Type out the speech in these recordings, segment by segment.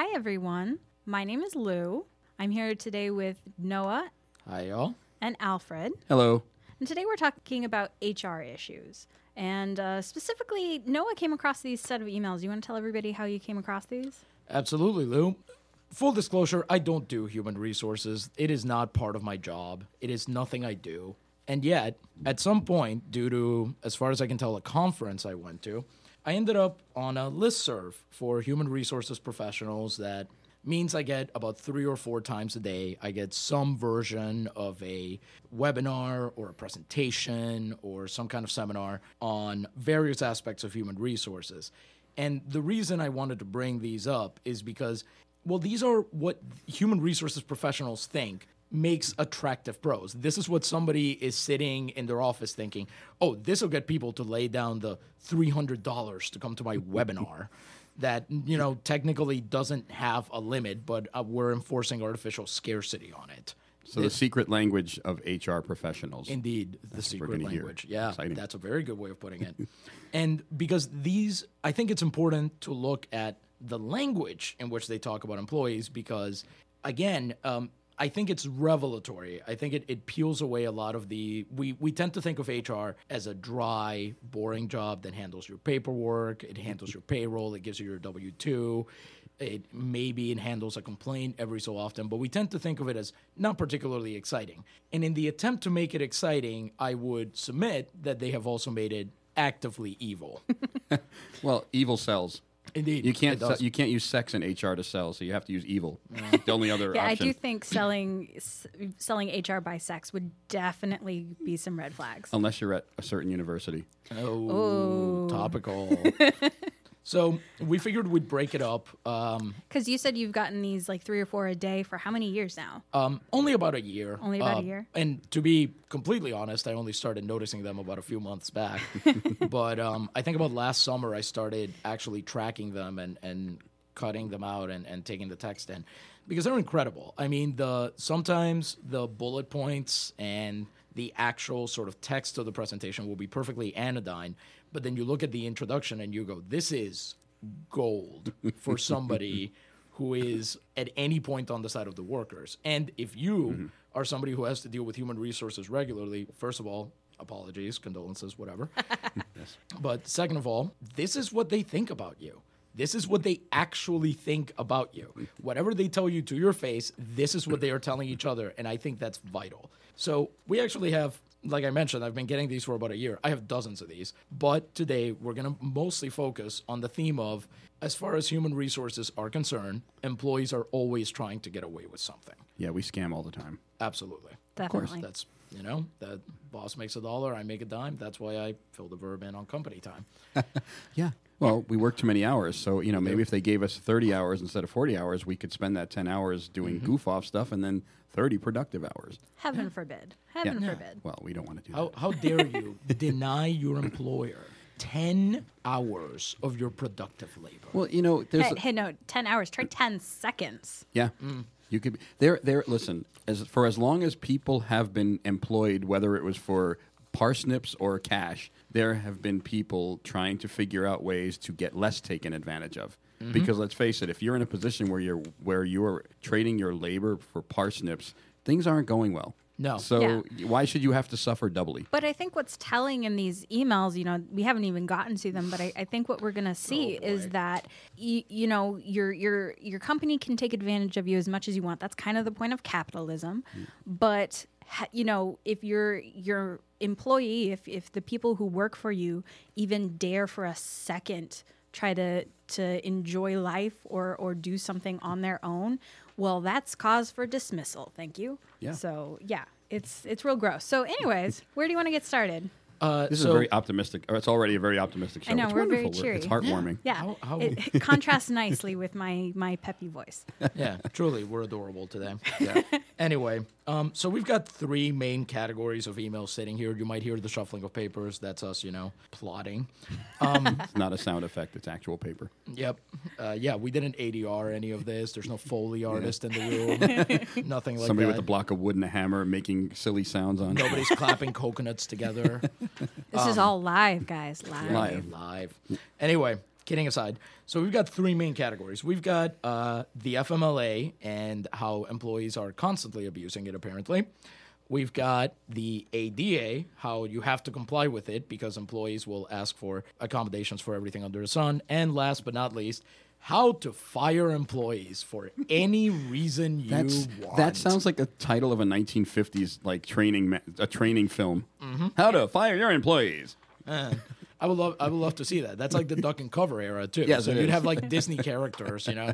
Hi, everyone. My name is Lou. I'm here today with Noah Hi, y'all. and Alfred. Hello. And today we're talking about HR issues. And uh, specifically, Noah came across these set of emails. You want to tell everybody how you came across these? Absolutely, Lou. Full disclosure, I don't do human resources. It is not part of my job. It is nothing I do. And yet, at some point, due to, as far as I can tell, a conference I went to, I ended up on a listserv for human resources professionals that means I get about three or four times a day. I get some version of a webinar or a presentation or some kind of seminar on various aspects of human resources. And the reason I wanted to bring these up is because, well, these are what human resources professionals think makes attractive pros. This is what somebody is sitting in their office thinking, oh, this will get people to lay down the $300 to come to my webinar that, you know, technically doesn't have a limit, but uh, we're enforcing artificial scarcity on it. So, the secret language of HR professionals. Indeed, the secret gonna hear. language. Yeah, Exciting. that's a very good way of putting it. and because these, I think it's important to look at the language in which they talk about employees because, again, um, I think it's revelatory. I think it, it peels away a lot of the. We, we tend to think of HR as a dry, boring job that handles your paperwork, it handles your payroll, it gives you your W 2 it maybe it handles a complaint every so often, but we tend to think of it as not particularly exciting. And in the attempt to make it exciting, I would submit that they have also made it actively evil. well, evil sells. Indeed, You can't it se- you can't use sex in HR to sell, so you have to use evil. the only other Yeah, option. I do think selling s- selling HR by sex would definitely be some red flags. Unless you're at a certain university. Oh, topical. so we figured we'd break it up. Um, Because you said you've gotten these like three or four a day for how many years now? um, only about a year. Only about a Uh, year? And to be completely honest, I only started noticing them about a few months back. but um, I think about last summer, I started actually tracking them and, and cutting them out and, and taking the text in because they're incredible. I mean, the sometimes the bullet points and the actual sort of text of the presentation will be perfectly anodyne, but then you look at the introduction and you go, "This is gold for somebody who is at any point on the side of the workers. And if you mm-hmm. are somebody who has to deal with human resources regularly, first of all, apologies, condolences, whatever. yes. But second of all, this is what they think about you. This is what they actually think about you. Whatever they tell you to your face, this is what they are telling each other. And I think that's vital. So we actually have, like I mentioned, I've been getting these for about a year. I have dozens of these. But today we're going to mostly focus on the theme of as far as human resources are concerned, employees are always trying to get away with something. Yeah, we scam all the time. Absolutely. Definitely. That's you know that boss makes a dollar, I make a dime. That's why I fill the verb in on company time. Yeah. Well, we work too many hours, so you know maybe if they gave us 30 hours instead of 40 hours, we could spend that 10 hours doing Mm-hmm. goof off stuff and then 30 productive hours. Heaven forbid. Heaven Yeah. forbid. Well, we don't want to do How that. how dare you deny your employer ten hours of your productive labor? Well, you know, there's Hey, hey, no, 10 hours. Try 10 seconds. Yeah. You could be there there listen, as for as long as people have been employed whether it was for parsnips or cash, there have been people trying to figure out ways to get less taken advantage of. Mm-hmm. Because let's face it, if you're in a position where you're where you're trading your labor for parsnips, things aren't going well. No. So why should you have to suffer doubly? But I think what's telling in these emails, you know, we haven't even gotten to them, but I, I think what we're going to oh, see is that, you, you know, your your your company can take advantage of you as much as you want. That's kind of the point of capitalism. Mm. But ha- you know, if your your employee, if if the people who work for you even dare for a second try to to enjoy life or or do something on their own, well, that's cause for dismissal. Thank you. Yeah. So yeah, it's it's real gross. So, anyways, where do you want to get started? Uh, This is so a very optimistic. Or it's already a very optimistic show. I know it's we're very wonderful. cheery. It's heartwarming. Yeah, How- how- it, it contrasts nicely with my my peppy voice. yeah, truly, we're adorable today. Yeah. anyway, um, so we've got three main categories of emails sitting here. You might hear the shuffling of papers. That's us, you know, plotting. It's not a sound effect. It's actual paper. Yep. Uh, yeah, we didn't ADR any of this. There's no Foley artist in the room. Nothing like that. Somebody that. with a block of wood and a hammer making silly sounds on. Nobody's clapping coconuts together. This is all live, guys. Live. Live. Live. Anyway, kidding aside, so we've got three main categories. We've got uh, the FMLA and how employees are constantly abusing it, apparently. We've got the ADA, how you have to comply with it because employees will ask for accommodations for everything under the sun. And last but not least, how to fire employees for any reason you That's want. that sounds like the title of a 1950s like training ma- a training film. Mm-hmm. How to fire your employees. Man, I would love. I would love to see that. That's like the duck and cover era too. Yes, so you'd is. have like Disney characters, you know.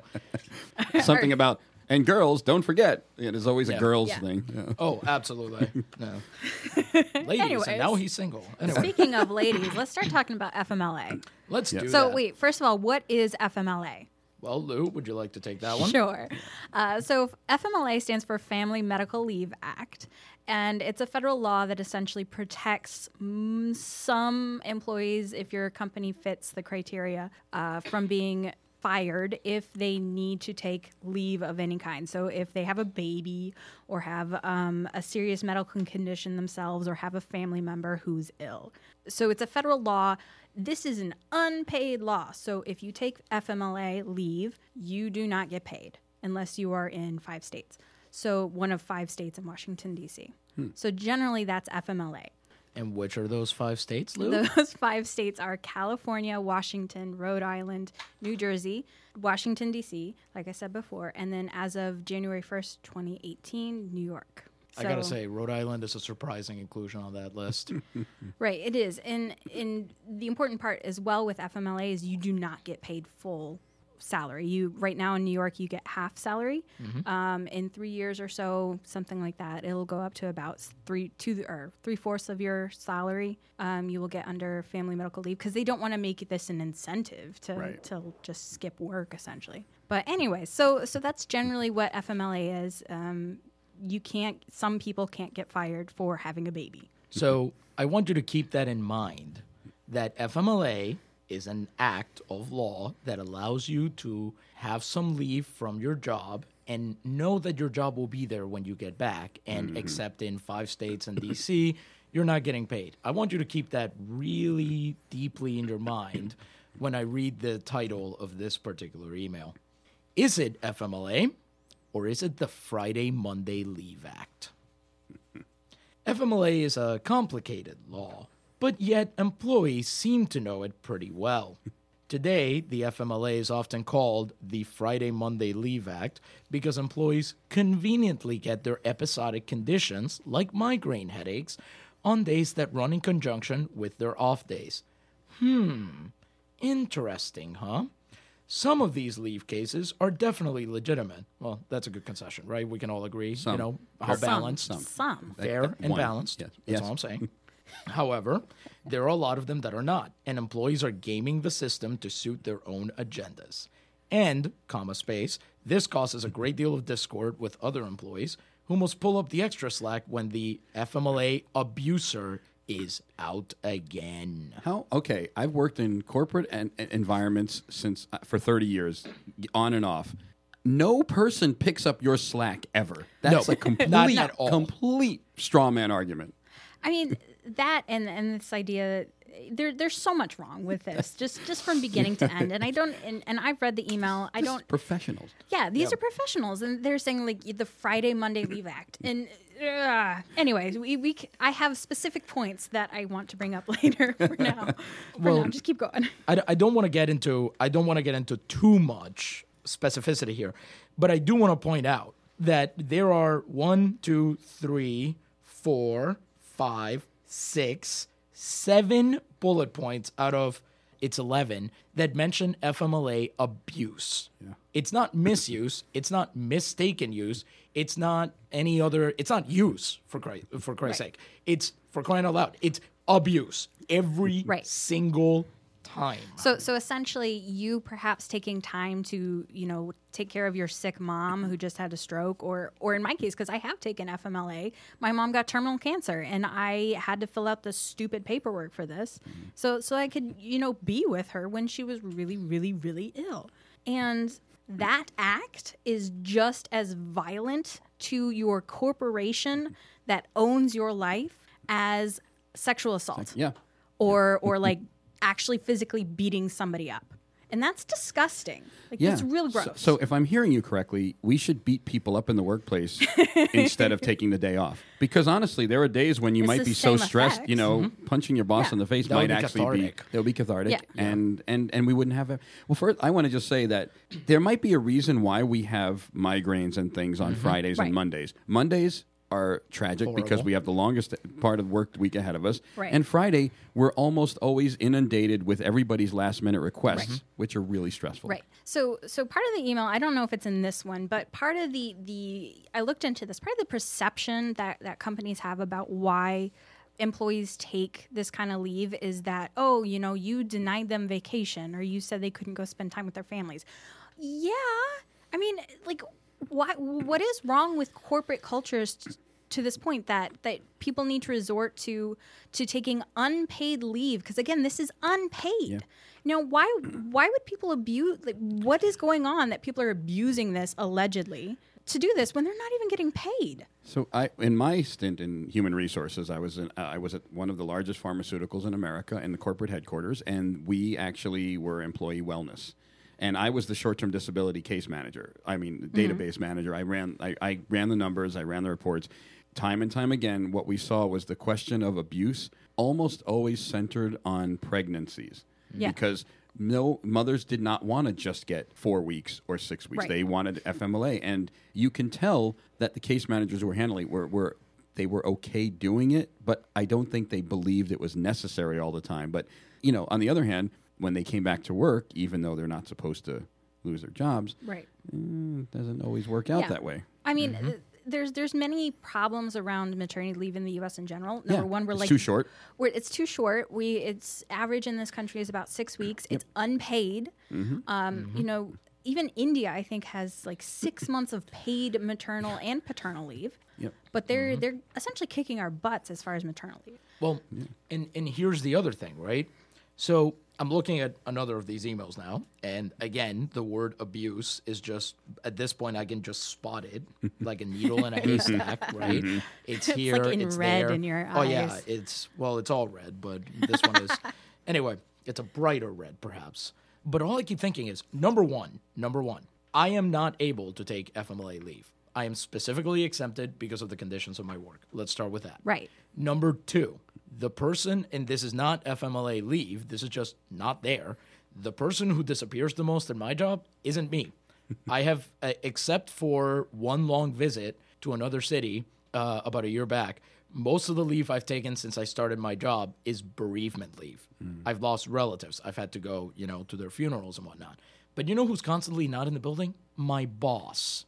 Something about and girls don't forget. Yeah, there's always Yeah. a girls Yeah. thing. Yeah. Oh, absolutely. No. Ladies, Anyways. and now he's single. Anyway, Speaking of ladies, let's start talking about FMLA. let's Yeah. do So that. wait, first of all, what is FMLA? Well, Lou, would you like to take that one? Sure. Uh, so FMLA stands for Family Medical Leave Act, and it's a federal law that essentially protects some employees, if your company fits the criteria, uh, from being fired if they need to take leave of any kind. So if they have a baby or have um, a serious medical condition themselves or have a family member who's ill. So it's a federal law. This is an unpaid law. So if you take FMLA leave, you do not get paid unless you are in five states. So one of five states in Washington, D.C. Hmm. So generally that's FMLA. And which are those five states, Lou? Those five states are California, Washington, Rhode Island, New Jersey, Washington, D.C., like I said before, and then as of January 1st, 2018, New York. I gotta say, Rhode Island is a surprising inclusion on that list. Right, it is. And and the important part as well with FMLA is you do not get paid full salary. You right now in New York you get half salary. Um, in three years or so, something like that, it'll go up to about three two or three fourths of your salary. Um, you will get under family medical leave because they don't want to make this an incentive to Right. to just skip work essentially. But anyway, so so that's generally what FMLA is. Um, you can't. Some people can't get fired for having a baby. so I want you to keep that in mind that FMLA is an act of law that allows you to have some leave from your job and know that your job will be there when you get back. And mm-hmm. except in five states and DC, you're not getting paid. I want you to keep that really deeply in your mind when I read the title of this particular email. Is it FMLA or is it the Friday Monday Leave Act? FMLA is a complicated law, but yet employees seem to know it pretty well. Today, the FMLA is often called the Friday Monday Leave Act because employees conveniently get their episodic conditions, like migraine headaches, on days that run in conjunction with their off days. Hmm, interesting, huh? Some of these leave cases are definitely legitimate. Well, that's a good concession, right? We can all agree. You know, how Some. balanced Some. Some. fair and One. balanced. Yes. That's Yes. all I'm saying. However, there are a lot of them that are not, and employees are gaming the system to suit their own agendas. And, comma space, this causes a great deal of discord with other employees who must pull up the extra slack when the FMLA abuser is out again. How? Okay, I've worked in corporate and, and environments since uh, for 30 years, on and off. No person picks up your slack ever. That's No, a complete, not at all. complete straw man argument. I mean that and and this idea there there's so much wrong with this just just from beginning to end. And I don't and, and I've read the email. I This don't professionals. yeah these are professionals and they're saying like the Friday Monday Leave Act. And uh, anyways we, we c- I have specific points that I want to bring up later for now. For Well- now just keep going. I, I don't want to get into I don't want to get into too much specificity here, but I do want to point out that there are one, two, three, four, five, six, seven bullet points out of it's eleven that mention FMLA abuse. It's not misuse. It's not mistaken use. It's not any other. It's not use for Christ for Christ's Right. sake. It's for crying out loud. It's abuse every Right. single time. So, so essentially, you perhaps taking time to, you know, take care of your sick mom who just had a stroke, or, or in my case, because I have taken FMLA, my mom got terminal cancer, and I had to fill out the stupid paperwork for this, mm-hmm. so, so I could, you know, be with her when she was really, really, really ill, and that act is just as violent to your corporation that owns your life as sexual assault. Yeah. or or like actually physically beating somebody up. And that's disgusting. Like Yeah. it's real gross. So, so if I'm hearing you correctly, we should beat people up in the workplace instead of taking the day off. Because honestly, there are days when you It's might be so same stressed, effect. you know, mm-hmm. punching your boss Yeah. in the face That might be actually cathartic. be that would be cathartic. Yeah. And and and we wouldn't have a well first I want to just say that there might be a reason why we have migraines and things on mm-hmm. Fridays Right. and Mondays. Mondays are tragic because we have the longest part of work week ahead of us. Right. And Friday, we're almost always inundated with everybody's last minute requests, which are really stressful. Right. So so part of the email, I don't know if it's in this one, but part of the the I looked into this, part of the perception that that companies have about why employees take this kind of leave is that oh, you know, you denied them vacation or you said they couldn't go spend time with their families. Yeah. I mean, like what what is wrong with corporate cultures t- to this point that that people need to resort to to taking unpaid leave because again this is unpaid Yeah. now why why would people abuse like what is going on that people are abusing this allegedly to do this when they're not even getting paid So I, in my stint in human resources, I was in, uh, I was at one of the largest pharmaceuticals in America in the corporate headquarters, and we actually were employee wellness. And I was the short-term disability case manager. I mean, database manager. I ran, I, I ran the numbers, I ran the reports. Time and time again, what we saw was the question of abuse almost always centered on pregnancies, Yeah. because no mothers did not want to just get four weeks or six weeks. Right. They wanted FMLA, and you can tell that the case managers who were handling it were, were they were okay doing it, but I don't think they believed it was necessary all the time. But you know, on the other hand, when they came back to work, even though they're not supposed to lose their jobs, right mm, it doesn't always work out Yeah. that way. i mean th- there's there's many problems around maternity leave in the U.S. in general. Number Yeah, one, we're it's like too short. We're, it's too short. We it's average in this country is about six weeks. It's unpaid. Mm-hmm. Um, You know, even India I think has like six months of paid maternal and paternal leave. Yep. But they're they're essentially kicking our butts as far as maternal leave. Well, and and here's the other thing, right? So I'm looking at another of these emails now, and again, the word abuse is just at this point I can just spot it like a needle in a mm-hmm. haystack, right? Mm-hmm. It's here, like in it's red there. in your eyes. Oh yeah, it's well, it's all red, but this one is anyway. It's a brighter red, perhaps. But all I keep thinking is number one, number one, I am not able to take FMLA leave. I am specifically exempted because of the conditions of my work. Let's start with that. Right. Number two, the person, and this is not FMLA leave, this is just not there. The person who disappears the most in my job isn't me. I have, uh, except for one long visit to another city uh, about a year back, most of the leave I've taken since I started my job is bereavement leave. I've lost relatives. I've had to go, you know, to their funerals and whatnot. But you know who's constantly not in the building? My boss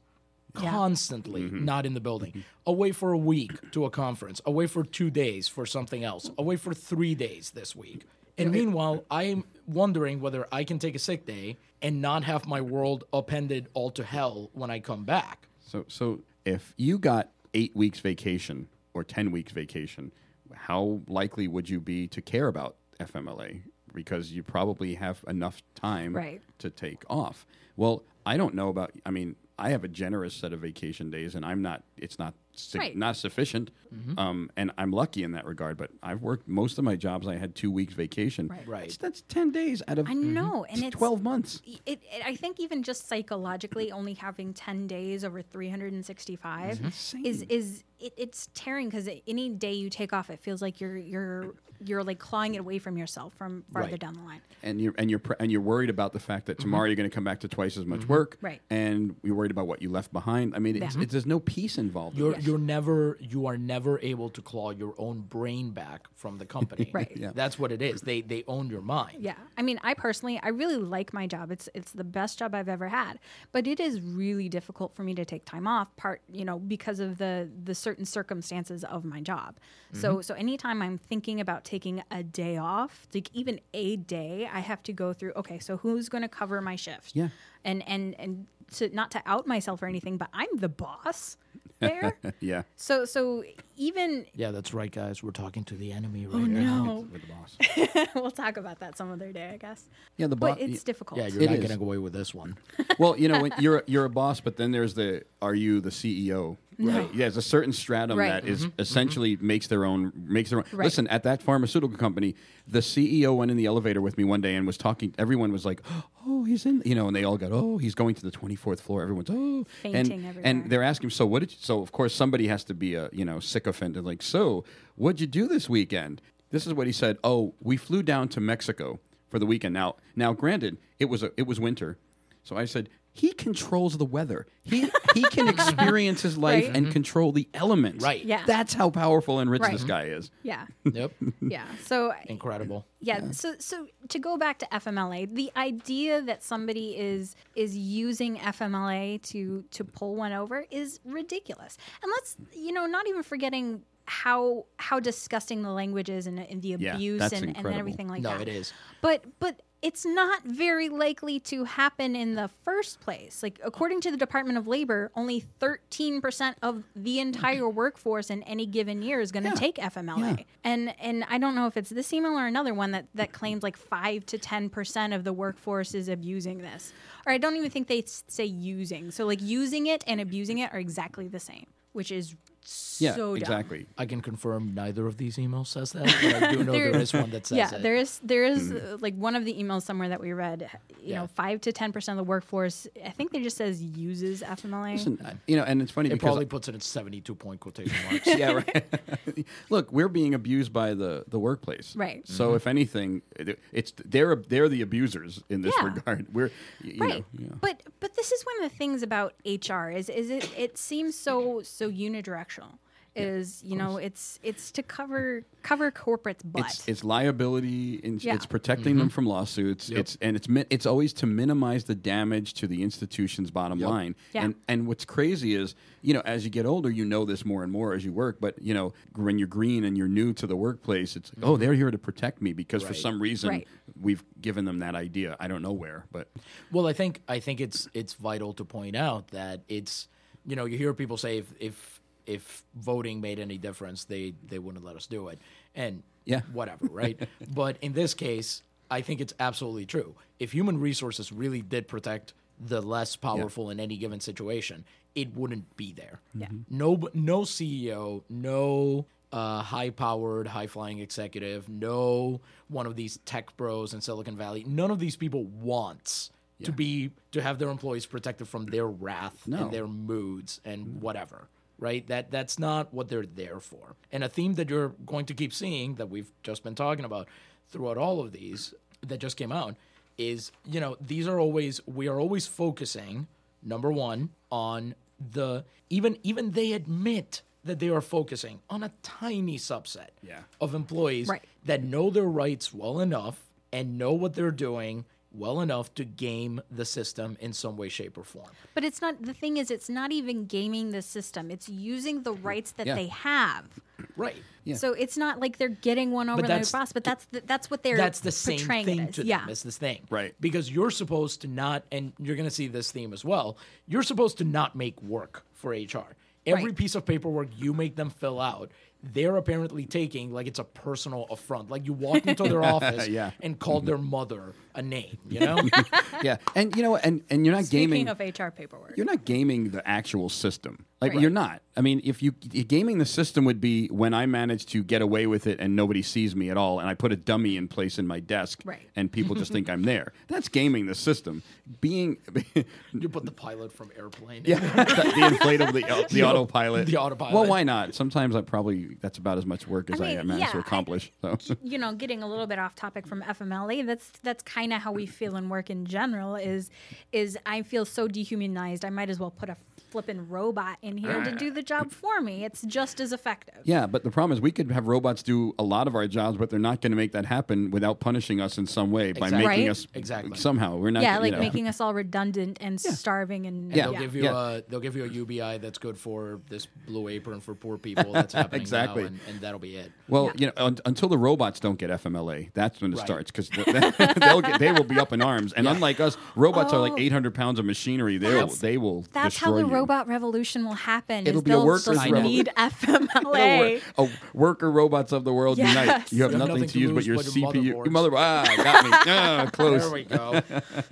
constantly mm-hmm. not in the building. Mm-hmm. Away for a week to a conference, away for two days for something else, away for three days this week. And meanwhile, I'm wondering whether I can take a sick day and not have my world upended all to hell when I come back. So, so if you got eight weeks vacation or ten weeks vacation, how likely would you be to care about FMLA? Because you probably have enough time Right. to take off. Well, I don't know about. I mean, I have a generous set of vacation days, and I'm not. It's not si- Right. not sufficient. Um, and I'm lucky in that regard. But I've worked most of my jobs. I had two weeks vacation. Right. Right. That's, that's ten days out of I know, and it's twelve months. It, it, I think even just psychologically, only having ten days over three hundred and sixty-five insane. is is it, it's tearing because any day you take off, it feels like you're you're you're like clawing it away from yourself from farther Right. down the line. and you're and you're pr- and you're worried about the fact that tomorrow you're going to come back to twice as much work, Mm-hmm. Right. And you're worried worried about what you left behind. I mean, it's, Yeah. it's, there's no peace involved. You're this. You're never you are never able to claw your own brain back from the company. Right. Yeah. That's what it is. They they own your mind. Yeah. I mean, I personally, I really like my job. It's it's the best job I've ever had. But it is really difficult for me to take time off part, you know, because of the the certain circumstances of my job. Mm-hmm. So so anytime I'm thinking about taking a day off, like even a day, I have to go through, okay, so who's going to cover my shift? Yeah. And and and to not to out myself or anything, but I'm the boss there. yeah. so so even Yeah, that's right, guys. We're talking to the enemy oh, right oh now. no. With the boss. we'll talk about that some other day, I guess. Yeah, the boss. But boss. it's difficult. Yeah, you're It not is. getting away with this one. well, you know, when you're you're a boss, but then there's the are you the CEO? Right. Yeah, there's a certain stratum Right. that is mm-hmm. essentially mm-hmm. makes their own makes their own. Right. Listen, at that pharmaceutical company, the CEO went in the elevator with me one day and was talking. Everyone was like, "Oh, he's in," you know, and they all got, "Oh, he's going to the 24th floor." Everyone's, "Oh," Fainting and everywhere. and they're asking, "So what did?" You, so of course somebody has to be a you know sycophant and like, "So what'd you do this weekend?" This is what he said. Oh, we flew down to Mexico for the weekend. Now, now, granted, it was a, it was winter, so I said he controls the weather. He he can experience his life Right. and mm-hmm. control the elements. Right. Yeah. That's how powerful and rich Right. this guy is. Yeah. Yep. Yeah. So Incredible. yeah, so so to go back to FMLA, the idea that somebody is is using FMLA to to pull one over is ridiculous. And let's you know, not even forgetting how how disgusting the language is and, and the abuse that's and, and everything like No, that. No, it is. But but it's not very likely to happen in the first place. Like according to the Department of Labor, only 13% of the entire workforce in any given year is going to Yeah. take FMLA. Yeah. And and I don't know if it's this email or another one that that claims like 5 to 10% of the workforce is abusing this. Or I don't even think they say using. So like using it and abusing it are exactly the same, which is Yeah, so dumb. exactly. I can confirm neither of these emails says that, but I do know there There- is one that says yeah, it. there is there is hmm. uh, like one of the emails somewhere that we read. You Yeah. know, five to ten percent of the workforce. I think they just says uses FMLA. Listen, uh, you know, and it's funny it because probably puts it in 72 point quotation marks. yeah, right. Look, we're being abused by the the workplace, Right. So mm-hmm. if anything, it- it's they're they're the abusers in this Yeah. regard. We're you right. know, yeah. But but this is one of the things about HR is is it it seems so so unidirectional. Is you know it's it's to cover cover corporate's butt. It's, it's liability. And Yeah. It's protecting them mm-hmm. from lawsuits. Yep. It's and it's mi- it's always to minimize the damage to the institution's bottom Yep. line. Yeah. And and what's crazy is you know as you get older, you know this more and more as you work. But you know when you're green and you're new to the workplace, it's like, oh mm-hmm. they're here to protect me because for some reason Right. we've given them that idea. I don't know where, but Well, I think I think it's it's vital to point out that it's you know you hear people say if if if voting made any difference they they wouldn't let us do it and Yeah. whatever right but in this case I think it's absolutely true if human resources really did protect the less powerful in any given situation it wouldn't be there Yeah. no no CEO no uh, high powered, high flying executive, no one of these tech bros in Silicon Valley. None of these people wants to be to have their employees protected from their wrath No. and their moods and whatever. Right? That that's not what they're there for. And a theme that you're going to keep seeing that we've just been talking about throughout all of these that just came out is, you know, these are always we are always focusing number 1 on the even even they admit that they are focusing on a tiny subset Yeah. of employees Right. that know their rights well enough and know what they're doing well enough to game the system in some way, shape, or form. but it's not the thing is it's not even gaming the system. It's using the rights that Yeah. they have. Right. Yeah. So it's not like they're getting one over their boss, but that's the, that's what they're That's the same thing it as. to yeah. them. It's this thing. Right. Because you're supposed to not, and you're going to see this theme as well, you're supposed to not make work for HR. Every Right. piece of paperwork you make them fill out, they're apparently taking like it's a personal affront. Like you walk into their office Yeah. and called their mother a name, you know? yeah, and you know, and and you're not Speaking gaming. of HR paperwork. you're not gaming the actual system. Like Right. you're not. I mean, if you gaming the system would be when I manage to get away with it and nobody sees me at all, and I put a dummy in place in my desk, Right. and people just think I'm there. That's gaming the system. Being, you put the pilot from airplane. yeah, the inflatable, the, uh, the autopilot, The autopilot. Well, why not? Sometimes I probably that's about as much work as I, mean, managed to yeah, I- accomplish. so. you know, getting a little bit off topic from FMLA, that's that's kind of how we feel in work in general. Is is I feel so dehumanized. I might as well put a flipping robot in here to ah. do the job for me. It's just as effective. Yeah, but the problem is we could have robots do a lot of our jobs, but they're not going to make that happen without punishing us in some way by Exactly. making Right. us Exactly. somehow. We're not. yeah, you like know. making us all redundant and starving and Yeah. They'll yeah. give you Yeah. a they'll give you a UBI that's good for this blue apron for poor people. That's happening Exactly. now, and, and that'll be it. Well, Yeah. you know, un- until the robots don't get FMLA, that's when it Right. starts because they'll get, they will be up in arms. And unlike us, robots are like Oh. 800 pounds of machinery. They will That's- they will That's how destroy the you. Robot revolution will happen. It'll is be a workers' just revolution. need Don't FMLA. Oh, worker robots of the world Yes. unite. You have You have nothing, nothing to to use but your but your CPU. motherboards. Mother, ah, got me. Ah, close. There we go.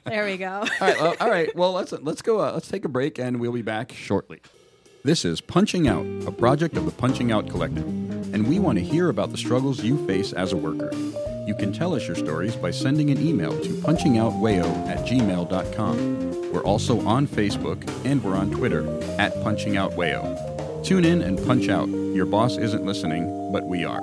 There we go. all right, well, all right. Well, let's let's go. Uh, let's take a break, and we'll be back shortly. This is Punching Out, a project of the Punching Out Collective, and we want to hear about the struggles you face as a worker. You can tell us your stories by sending an email to punchingoutwayo at gmail.com. We're also on Facebook, and we're on Twitter at punchingoutwayo. Tune in and punch out. Your boss isn't listening, but we are.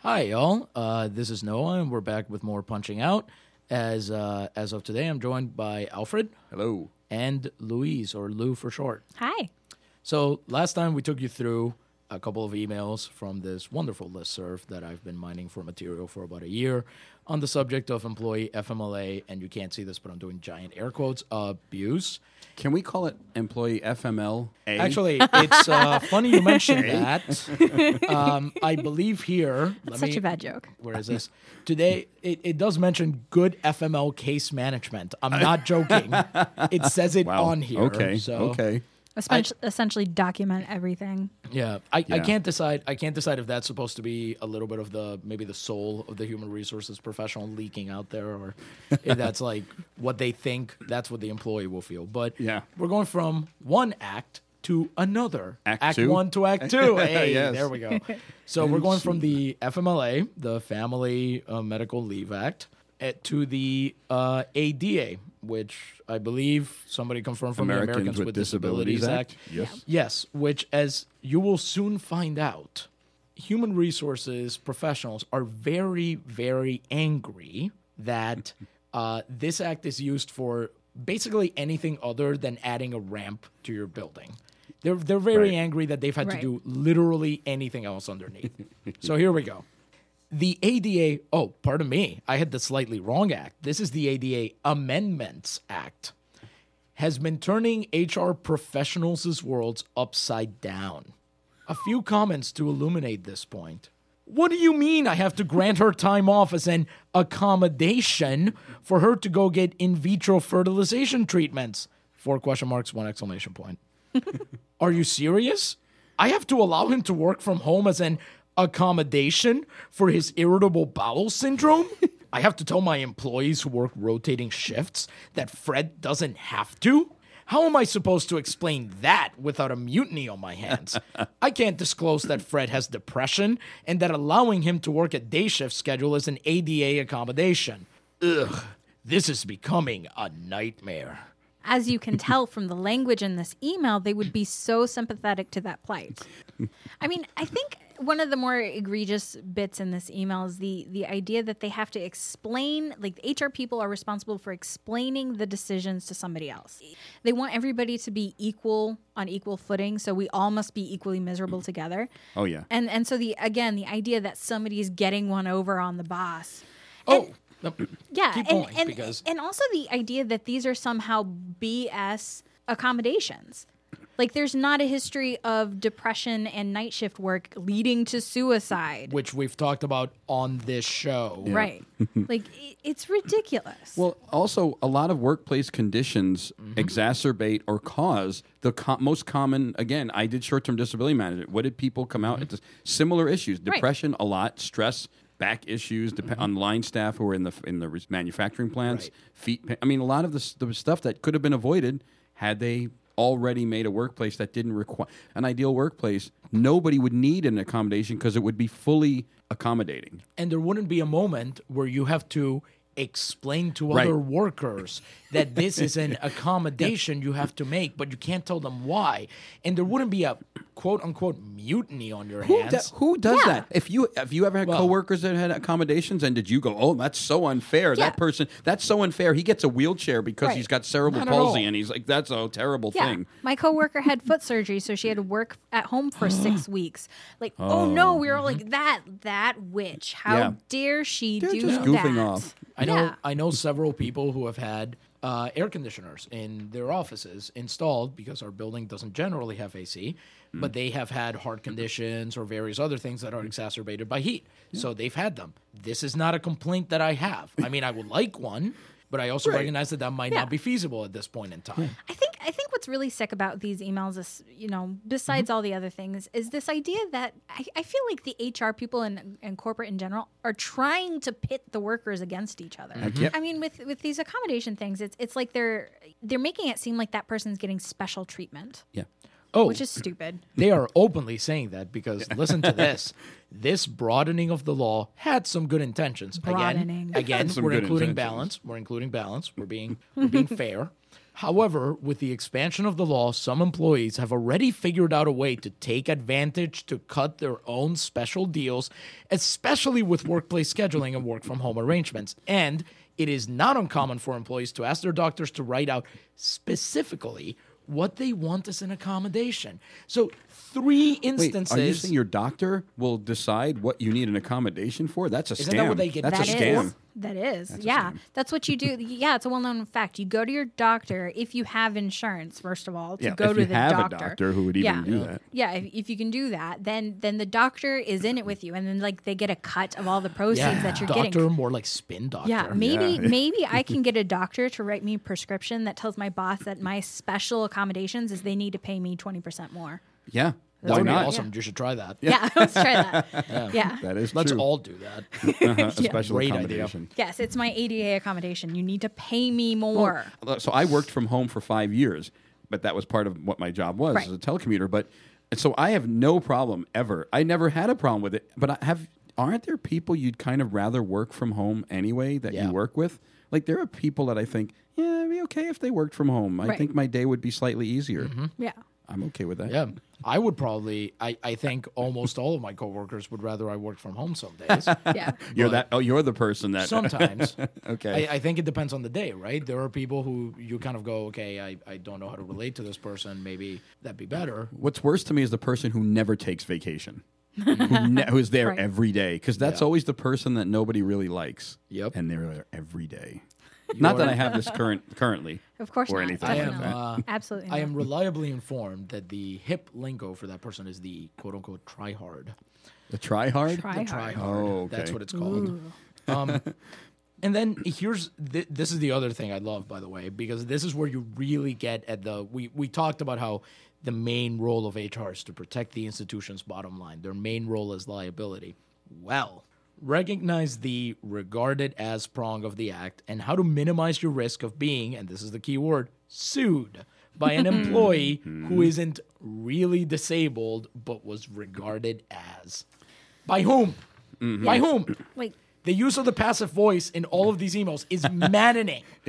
Hi, y'all. Uh, this is Noah, and we're back with more punching out. As uh, as of today, I'm joined by Alfred Hello. And Louise, or Lou for short. Hi. So last time we took you through a couple of emails from this wonderful listserv that I've been mining for material for about a year on the subject of employee FMLA, and you can't see this, but I'm doing giant air quotes abuse. Can we call it employee FML? Actually, it's uh, funny you mentioned that. Um, I believe here. let Such me- a bad joke. Where is this? Today, it, it does mention good FML case management. I'm not joking. it says it wow. on here. Okay. So, Okay. Essentially, essentially document everything. Yeah, I, I can't decide. I can't decide if that's supposed to be a little bit of the maybe the soul of the human resources professional leaking out there, or if that's like what they think. That's what the employee will feel. But Yeah. we're going from one act to another. Act two? one to act two. Hey, Yes. there we go. So we're going from the FMLA, the Family uh, Medical Leave Act, eh, to the uh, ADA, which I believe somebody confirmed from Americans the Americans with with, Disabilities Disabilities, Act? Act. Yes. Yes, which, as you will soon find out, human resources professionals are very, very angry that uh, this act is used for basically anything other than adding a ramp to your building. They're, they're very Right. angry that they've had Right. to do literally anything else underneath. so here we go. The ADA, oh, pardon me, I had the slightly wrong act. This is the ADA Amendments Act has been turning HR professionals' worlds upside down. A few comments to illuminate this point. What do you mean I have to grant her time off as an accommodation for her to go get in vitro fertilization treatments? Four question marks, one exclamation point. Are you serious? I have to allow him to work from home as an accommodation for his irritable bowel syndrome? I have to tell my employees who work rotating shifts that Fred doesn't have to? How am I supposed to explain that without a mutiny on my hands? I can't disclose that Fred has depression and that allowing him to work a day shift schedule is an ADA accommodation. Ugh, this is becoming a nightmare. As you can tell from the language in this email, they would be so sympathetic to that plight. I mean, I think one of the more egregious bits in this email is the the idea that they have to explain like the HR people are responsible for explaining the decisions to somebody else. They want everybody to be equal on equal footing, so we all must be equally miserable mm. together. Oh yeah. And and so the again, the idea that somebody is getting one over on the boss. Oh, no, Yeah, keep and, going and, because and also the idea that these are somehow BS accommodations. Like there's not a history of depression and night shift work leading to suicide. which we've talked about on this show. Right. like it's ridiculous. Well, also a lot of workplace conditions Mm-hmm. exacerbate or cause the co- most common. Again, I did short-term disability management. What did people come out? Mm-hmm. It's similar issues: Right. depression, a lot, stress, back issues dep- on line staff who are in the in the manufacturing plants, Mm-hmm. Right. feet. pa- I mean, a lot of the, the stuff that could have been avoided had they already made a workplace that didn't require an ideal workplace. Nobody would need an accommodation because it would be fully accommodating. And there wouldn't be a moment where you have to explain to Right. other workers that this is an accommodation you have to make, but you can't tell them why. And there wouldn't be a quote unquote mutiny on your Who, hands. do- who does Yeah. that? If you have you ever had Well- coworkers that had accommodations and did you go, oh, that's so unfair. Yeah. That person, that's so unfair. He gets a wheelchair because Right. he's got cerebral Not palsy, and he's like, that's a terrible Yeah, thing. my coworker had foot surgery, so she had to work at home for six weeks. Like, oh, no, we were all like that. That witch! How Yeah. dare she They're do just that? goofing off. I know Yeah. I know several people who have had uh, air conditioners in their offices installed because our building doesn't generally have AC, Hmm. but they have had heart conditions or various other things that are exacerbated by heat. So they've had them. This is not a complaint that I have. I mean, I would like one, but I also Right. recognize that that might Yeah. not be feasible at this point in time. I think I think what's really sick about these emails is, you know, besides mm-hmm. all the other things, is this idea that I, I feel like the HR people and, and corporate in general are trying to pit the workers against each other. Mm-hmm. yep. I mean, with with these accommodation things, it's it's like they're they're making it seem like that person's getting special treatment, Yeah. Oh, which is stupid. They are openly saying that because listen to this. This broadening of the law had some good intentions. Broadening. Again, again we're including intentions. balance. We're including balance. We're being we're being fair. However, with the expansion of the law, some employees have already figured out a way to take advantage to cut their own special deals, especially with workplace scheduling and work from home arrangements. And it is not uncommon for employees to ask their doctors to write out specifically what they want as an accommodation. So, three Wait, instances. are you saying your doctor will decide what you need an accommodation for? That's a Isn't scam. that what they get That's That a is. Scam. That is. yeah. That's what you do. Yeah, it's a well known fact. You go to your doctor if you have insurance, first of all, to Yeah, go if to you the have a doctor. doctor who would even yeah. do that. Yeah, if, if you can do that, then then the doctor is in it with you and then like they get a cut of all the proceeds yeah, that you're doctor, getting. Doctor, more like spin doctor. Yeah, maybe Yeah. maybe I can get a doctor to write me a prescription that tells my boss that my special accommodations is they need to pay me 20% more. Yeah. That Why not? awesome. You should try that. Yeah, let's try that. Yeah. That is Let's true. all do that. Uh-huh, a special Great idea. Yes, it's my ADA accommodation. You need to pay me more. So I worked from home for five years, but that was part of what my job was Right. as a telecommuter. But and so I have no problem ever. I never had a problem with it. But I have aren't there people you'd kind of rather work from home anyway that Yeah. you work with? Like there are people that I think, yeah, it'd be okay if they worked from home. I Right. think my day would be slightly easier. Yeah. I'm okay with that. Yeah. I would probably I, I think almost all of my coworkers would rather I work from home some days. Yeah. You're that. Oh, you're the person that. Sometimes. okay. I, I think it depends on the day, right? There are people who you kind of go, okay, I, I don't know how to relate to this person. Maybe that'd be better. What's worse to me is the person who never takes vacation, who ne- who's there Right. every day, because that's Yeah. always the person that nobody really likes. Yep. and they're there every day. Not that I have this current currently. Of course Or not. anything I like am that. uh, Absolutely. I not. am reliably informed that the hip lingo for that person is the quote unquote try hard. The try hard. Try The hard. hard. Oh, okay. That's what it's called. Um, and then here's th- this is the other thing I love, by the way, because this is where you really get at the we we talked about how the main role of HR is to protect the institution's bottom line. Their main role is liability. Well, recognize the regarded as prong of the act and how to minimize your risk of being, and this is the key word, sued by an hmm. employee who hmm. isn't really disabled but was regarded as. By whom? Mm-hmm. By whom? Like, The use of the passive voice in all of these emails is maddening.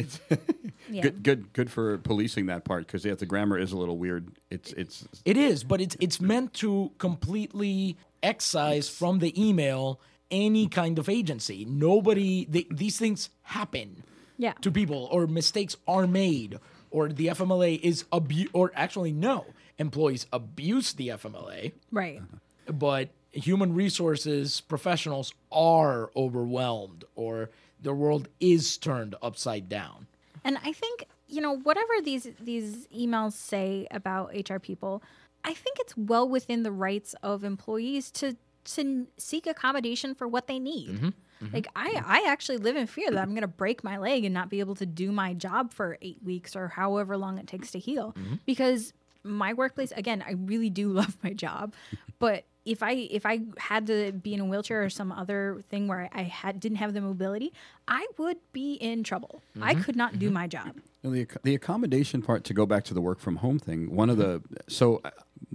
yeah. Good, good, good for policing that part because yeah, the grammar is a little weird. It's, it's. It is, but it's it's meant to completely excise from the email any kind of agency. Nobody, they, these things happen Yeah. to people, or mistakes are made, or the FMLA is abu, or actually no, employees abuse the FMLA, Right. but human resources professionals are overwhelmed, or the world is turned upside down. And I think, you know, whatever these these emails say about HR people, I think it's well within the rights of employees to to seek accommodation for what they need. Mm-hmm. Mm-hmm. Like I mm-hmm. I actually live in fear that I'm going to break my leg and not be able to do my job for 8 weeks or however long it takes to heal. Because my workplace again, I really do love my job, but if I if I had to be in a wheelchair or some other thing where I, I had didn't have the mobility, I would be in trouble. I could not do my job. Well, the, the accommodation part to go back to the work from home thing one of the so uh,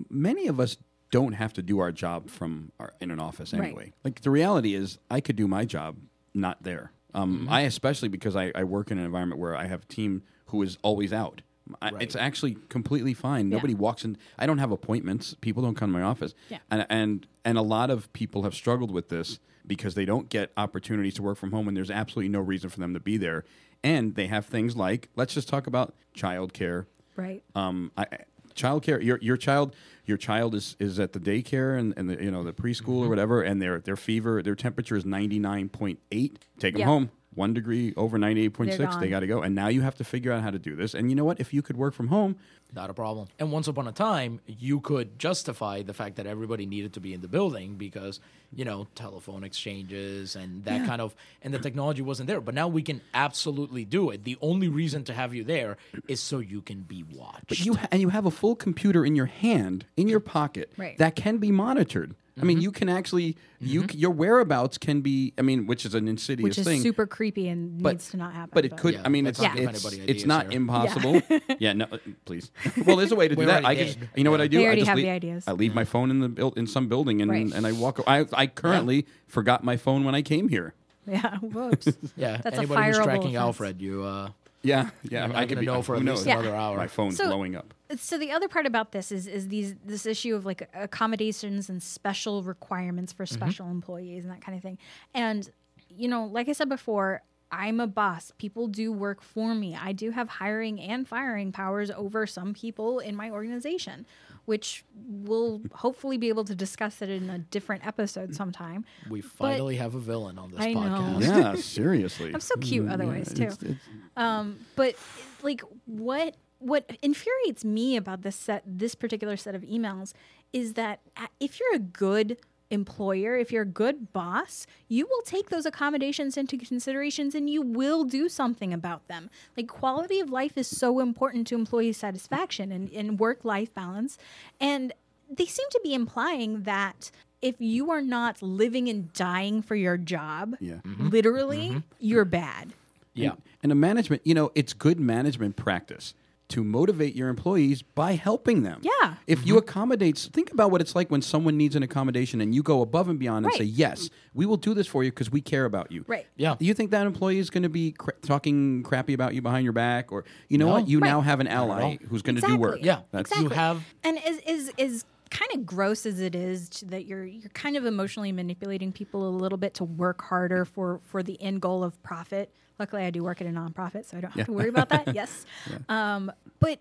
many of us don't have to do our job from our, in an office Right. anyway like the reality is i could do my job not there Um, I especially because I, I work in an environment where I have a team who is always out. I, It's actually completely fine. Nobody walks in. I don't have appointments. People don't come to my office. Yeah. And, and and a lot of people have struggled with this because they don't get opportunities to work from home when there's absolutely no reason for them to be there. And they have things like let's just talk about childcare. Right. Um, I, childcare. Your your child your child is, is at the daycare and, and the you know the preschool or mm-hmm. whatever, and their their fever their temperature is ninety nine point eight. Take them Yeah. home. One degree over 98.6 They're six. They gone. got to go. And now you have to figure out how to do this. And you know what? If you could work from home, Not a problem. And once upon a time, you could justify the fact that everybody needed to be in the building because, you know, telephone exchanges and that kind of, and the technology wasn't there. But now we can absolutely do it. The only reason to have you there is so you can be watched. But you ha- and you have a full computer in your hand, in your pocket, Right. that can be monitored. I mean, Mm-hmm. you can actually you c- your whereabouts can be. I mean, which is an insidious Which is thing. super creepy and but, needs to not happen. But it could. Yeah, I mean, let's it's not give it's, anybody it's ideas not here. impossible. Yeah. no, uh, please. Well, there's a way to do We that. I already can. did. You know what I do? They I just have leave, the ideas. I leave my phone in the built in some building and Right. and I walk. I I currently forgot my phone when I came here. Yeah. Whoops. yeah, That's a anybody who's fireable tracking offense. Alfred, you, uh, Yeah. Yeah. You're not I could gonna be know for who at knows? least another hour. My phone's So- blowing up. So the other part about this is is these this issue of like accommodations and special requirements for mm-hmm. special employees and that kind of thing. And you know, like I said before, I'm a boss. People do work for me. I do have hiring and firing powers over some people in my organization, which we'll hopefully be able to discuss it in a different episode mm. sometime. we finally have a villain on this I know. podcast. Yeah. Seriously. I'm so cute mm, otherwise too. It's- it's- Um, but like what what infuriates me about this set this particular set of emails is that uh, if you're a good employer, if you're a good boss, you will take those accommodations into considerations and you will do something about them. Like quality of life is so important to employee satisfaction and, and work life balance. And they seem to be implying that if you are not living and dying for your job, Yeah. Mm-hmm. Mm-hmm. literally, mm-hmm. you're bad. Yeah. And a management, you know, it's good management practice to motivate your employees by helping them. Yeah. If you mm-hmm. accommodate, think about what it's like when someone needs an accommodation and you go above and beyond and say, "Yes, we will do this for you because we care about you." Right. Yeah. Do you think that employee is going to be cra- talking crappy about you behind your back, or you know No. what? You Right. now have an ally who's going to do work. Yeah. That's You have and is is is kind of gross as it is to, that you're you're kind of emotionally manipulating people a little bit to work harder for for the end goal of profit. Luckily, I do work at a nonprofit, so I don't have to worry about that. Yes, um, but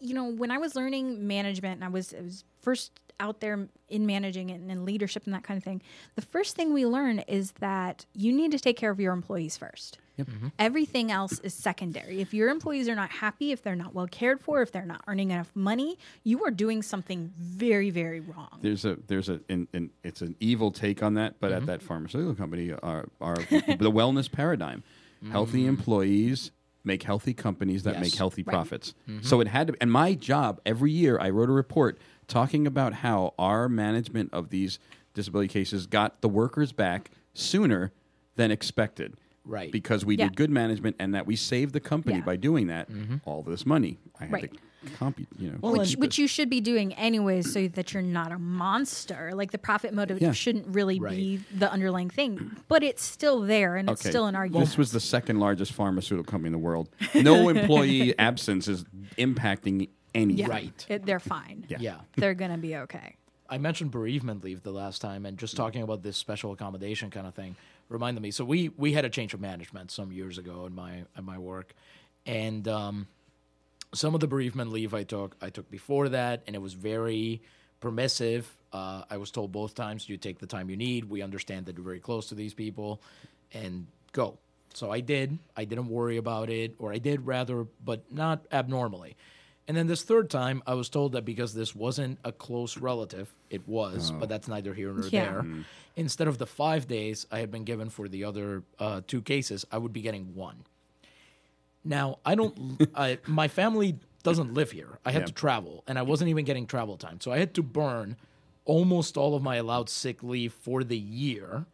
you know, when I was learning management, and I was I was first out there in managing it and in leadership and that kind of thing. The first thing we learn is that you need to take care of your employees 1st mm-hmm. Everything else is secondary. If your employees are not happy, if they're not well cared for, if they're not earning enough money, you are doing something very, very wrong. there's a there's a in, in, it's an evil take on that, but at mm-hmm. that pharmaceutical company uh, are are the wellness paradigm. Healthy mm. employees make healthy companies that Yes. make healthy profits. Mm-hmm. So it had to and my job every year I wrote a report talking about how our management of these disability cases got the workers back sooner than expected. Right. Because we Yeah. did good management and that we saved the company Yeah. by doing that mm-hmm. all this money. I had Right. to compute, you know. Well, which, which you should be doing anyways so that you're not a monster like the profit motive Yeah. shouldn't really Right. be the underlying thing but it's still there and it's still an argument This was the second largest pharmaceutical company in the world. No employee absence is impacting any yeah, Right. it- they're fine Yeah. yeah. they're gonna be okay I mentioned bereavement leave the last time, and just talking about this special accommodation kind of thing reminded me. So we we had a change of management some years ago in my in my work, and um, some of the bereavement leave I took I took before that, and it was very permissive. Uh, I was told both times, "You take the time you need. We understand that you're very close to these people, and go." So I did. I didn't worry about it, or I did rather, but not abnormally. And then this third time, I was told that because this wasn't a close relative, it was, but that's neither here nor Yeah. there. Instead of the five days I had been given for the other uh, two cases, I would be getting one. Now, I don't, I, my family doesn't live here. I had Yeah. to travel, and I wasn't even getting travel time. So I had to burn almost all of my allowed sick leave for the year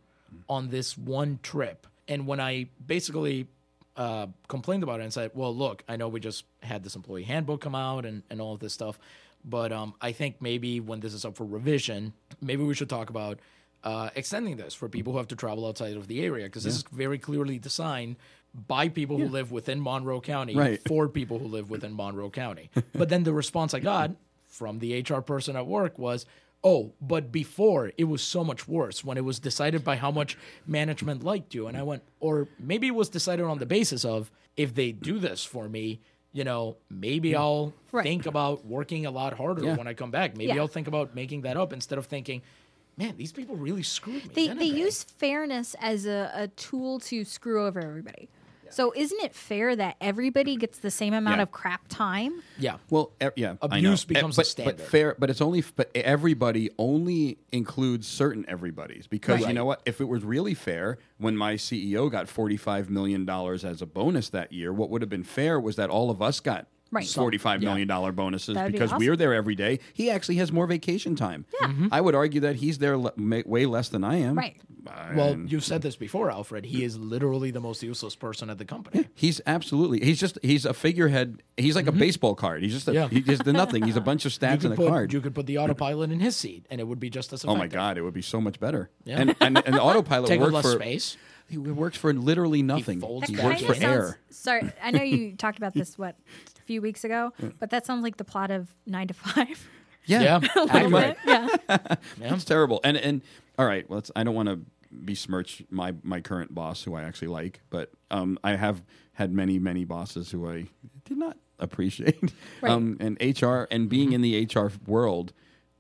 on this one trip. And when I basically uh, complained about it and said, well, look, I know we just had this employee handbook come out and, and all of this stuff, but um, I think maybe when this is up for revision, maybe we should talk about uh, extending this for people who have to travel outside of the area because this is very clearly designed by people who live within Monroe County Right. for people who live within Monroe County. but then the response I got from the HR person at work was, "Oh, but before it was so much worse when it was decided by how much management liked you." And I went, "Or maybe it was decided on the basis of if they do this for me." You know, maybe I'll Right. think about working a lot harder Yeah. when I come back. Maybe Yeah. I'll think about making that up instead of thinking, man, these people really screwed me. They they use fairness as a, a tool to screw over everybody. So isn't it fair that everybody gets the same amount Yeah. of crap time? Yeah. Well, e- yeah, I Abuse becomes Eh, the but, standard. But fair, but it's only, but everybody only includes certain everybody's because you Right. know what? If it was really fair, when my CEO got forty-five million dollars as a bonus that year, what would have been fair was that all of us got. Right. Forty-five Yeah. million dollar bonuses That'd be because awesome. we're there every day. He actually has more vacation time. Yeah. Mm-hmm. I would argue that he's there le- ma- way less than I am. Right. Well, you've said this before, Alfred. He is literally the most useless person at the company. He's absolutely. He's just. He's a figurehead. He's like a baseball card. He's just. A, Yeah. He just nothing. He's a bunch of stats could, in a put, card. you could put the autopilot in his seat, and it would be just as Oh my god, it would be so much better. Yeah. And, and and the autopilot Take up worked less for space. He works for literally nothing. folds He back works for kinda air. Sorry, I know you talked about this what a few weeks ago, but that sounds like the plot of Nine to Five. Yeah, Yeah, A little accurate. bit, yeah. Yeah. it's terrible. And and all right, well, it's, I don't want to besmirch my my current boss, who I actually like, but um, I have had many many bosses who I did not appreciate. Right. Um, and HR and being in the HR world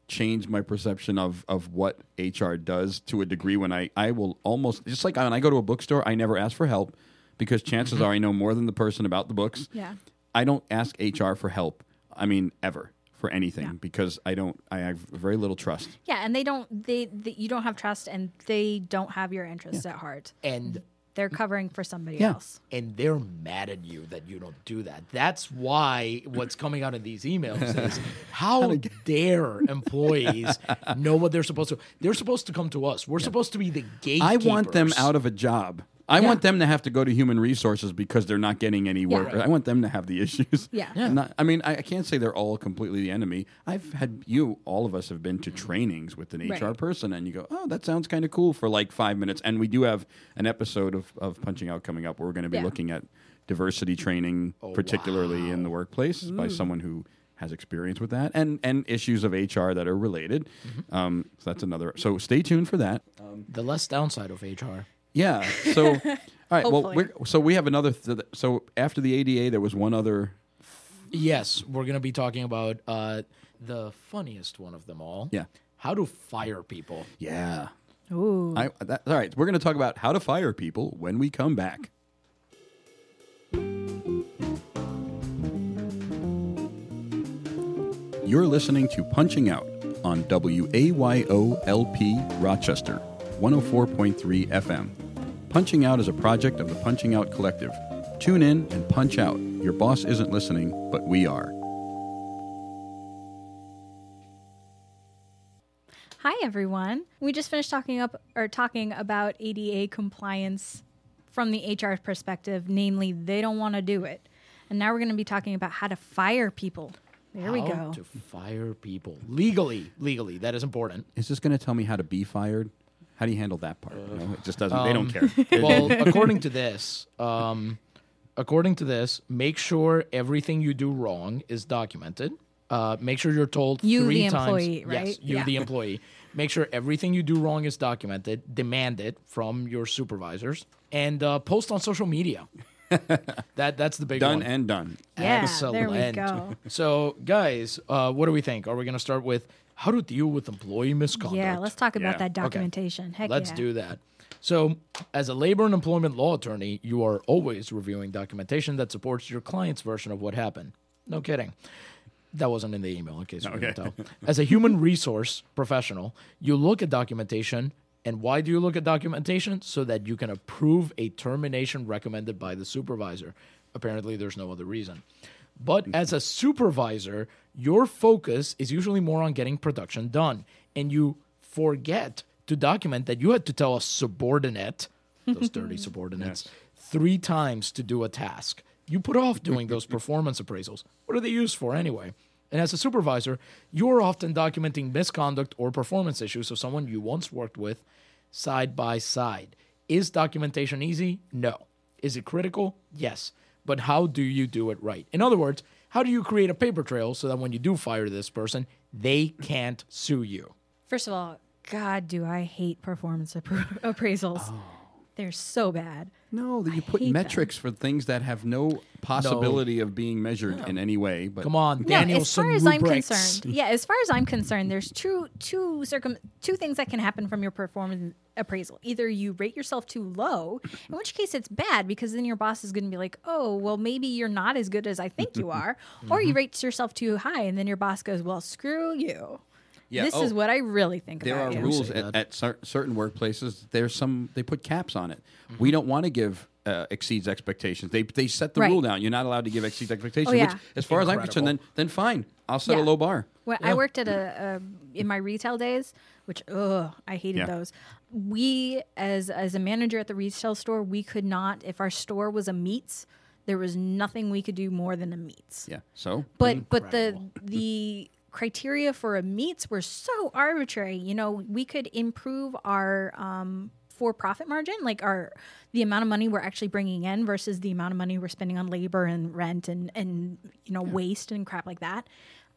changed my perception of of what HR does to a degree. When I I will almost just like when I go to a bookstore, I never ask for help because chances mm-hmm. are I know more than the person about the books. Yeah. I don't ask HR for help. I mean, ever for anything Yeah. because I don't. I have very little trust. Yeah, and they don't they, they you don't have trust and they don't have your interests at heart. And They're covering for somebody Yeah. else. and they're mad at you that you don't do that. That's why what's coming out in these emails is how dare employees know what they're supposed to. They're supposed to come to us. We're supposed to be the gatekeepers. I want them out of a job. I Yeah. want them to have to go to human resources because they're not getting any work. Right. I want them to have the issues. Yeah. Yeah. Not- I mean, I, I can't say they're all completely the enemy. I've had you, all of us have been to trainings with an HR Right. person, and you go, oh, that sounds kind of cool for like five minutes. And we do have an episode of, of Punching Out coming up where we're going to be Yeah. looking at diversity training, oh, particularly in the workplace, by mm. someone who has experience with that, and and issues of HR that are related. Mm-hmm. Um, so that's another. So stay tuned for that. Um, the less downside of HR. Yeah. So, all right. well, Hopefully. we're, so we have another. Th- so after the ADA, there was one other. Yes, we're gonna be talking about uh, the funniest one of them all. Yeah. How to fire people. Yeah. Ooh. I, that, all right. We're going to talk about how to fire people when we come back. You're listening to Punching Out on WAYOLP Rochester, 104.3 FM. Punching Out is a project of the Punching Out Collective. Tune in and punch out. Your boss isn't listening, but we are. Hi everyone. We just finished talking up or talking about ADA compliance from the HR perspective, namely they don't want to do it. And now we're going to be talking about how to fire people. There we How go. To fire people legally. Legally, that is important. Is this going to tell me how to be fired? How do you handle that part? no, it just doesn't. they don't care. well, according to this, um, according to this, make sure everything you do wrong is documented. Uh, make sure you're told You, three the times. employee, Yes, right? you, Yeah. the employee. Make sure everything you do wrong is documented. Demand it from your supervisors and uh, post on social media. that that's the big done one. and done. Yeah, there we Excellent. go. So, guys, uh, what do we think? Are we going to start with how to deal with employee misconduct? Yeah, let's talk about Yeah. that Okay. documentation. Heck Let's yeah. do that. So, as a labor and employment law attorney, you are always reviewing documentation that supports your client's version of what happened. No kidding. That wasn't in the email, in case you couldn't tell. As a human resource professional, you look at documentation. And why do you look at documentation? So that you can approve a termination recommended by the supervisor. Apparently, there's no other reason. But as a supervisor, your focus is usually more on getting production done. And you forget to document that you had to tell a subordinate, those dirty subordinates, three times to do a task. You put off doing those performance appraisals. What are they used for anyway? And as a supervisor, you're often documenting misconduct or performance issues of someone you once worked with side by side. Is documentation easy? No. Is it critical? Yes. But how do you do it right? In other words, how do you create a paper trail so that when you do fire this person, they can't sue you? First of all, God, do I hate performance appra- appraisals. Oh. They're so bad. No, that you put hate them. metrics for things that have no possibility of being measured in any way. But Come on, No, as far some as I'm concerned, yeah, as far as I'm concerned, there's two two circum two things that can happen from your performance appraisal. Either you rate yourself too low, in which case it's bad because then your boss is going to be like, "Oh, well, maybe you're not as good as I think you are," or Mm-hmm. you rate yourself too high, and then your boss goes, "Well, screw you." Yeah, this oh, is what I really think there about are you. rules at, at cer- certain workplaces. There's some they put caps on it. Mm-hmm. We don't want to give uh, exceeds expectations. They they set the Right. rule down. You're not allowed to give exceeds expectations. Oh, yeah. Which, as far as I'm concerned, then then fine. I'll set a low bar. When I worked at a, a in my retail days, which ugh, I hated Yeah. those. We as as a manager at the retail store, we could not if our store was a meats, there was nothing we could do more than a meats. Yeah. So But but the the criteria for a meats were so arbitrary. You know, we could improve our um, for profit margin, like our the amount of money we're actually bringing in versus the amount of money we're spending on labor and rent and and you know waste and crap like that.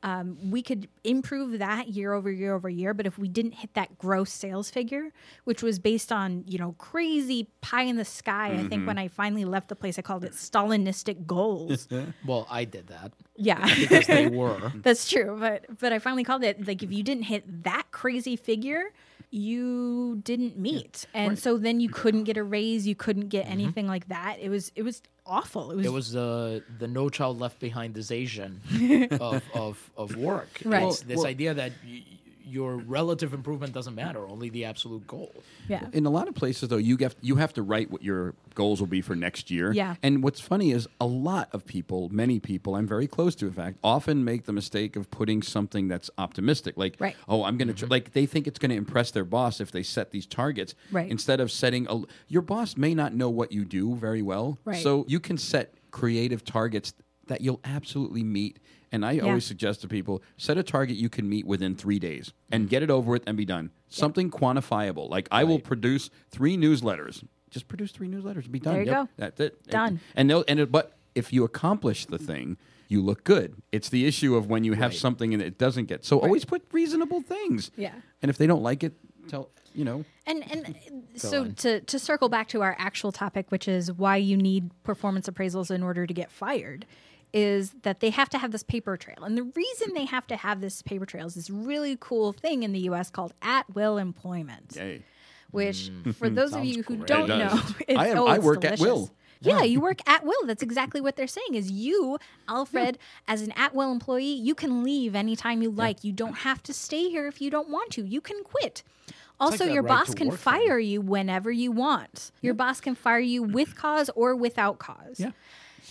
Um, we could improve that year over year over year, but if we didn't hit that gross sales figure, which was based on you know crazy pie in the sky, I think when I finally left the place, I called it Stalinistic goals. Well, I did that yeah, because they were. that's true, but but I finally called it like if you didn't hit that crazy figure, you didn't meet, and so then you couldn't get a raise, you couldn't get anything like that. It was it was awful. It was, It was uh, the No Child Left Behindization of, of, of work. Right. It's this Well- idea that y- your relative improvement doesn't matter, only the absolute goal. yeah. in a lot of places though, you have you have to write what your goals will be for next year. Yeah. And what's funny is a lot of people, many people, I'm very close to, in fact, often make the mistake of putting something that's optimistic, like, Right. oh, I'm going to tr mm-hmm. like they think it's going to impress their boss if they set these targets, Right. Instead of setting a, your boss may not know what you do very well, Right. So you can set creative targets that you'll absolutely meet. And I always suggest to people set a target you can meet within three days and get it over with and be done. Something quantifiable. Like I will produce three newsletters. Just produce three newsletters and be done. There you go. That's it. Done. And they'll- and it, but if you accomplish the thing, you look good. It's the issue of when you have Right. something and it doesn't get. So always put reasonable things. Yeah. And if they don't like it, tell you know. And and so on. to to circle back to our actual topic, which is why you need performance appraisals in order to get fired, is that they have to have this paper trail. And the reason they have to have this paper trail is this really cool thing in the U.S. called at will employment. Yay. Which, hmm. for hmm. those of you who great. don't It know, it's, I am- oh, I it's work at delicious. will. Yeah, you work at will. That's exactly what they're saying. Is you, Alfred, as an at will employee, you can leave anytime you like. You don't have to stay here if you don't want to. You can quit. Also, that your right boss can work thing. fire you whenever you want. Your boss can fire you with cause or without cause. Yeah.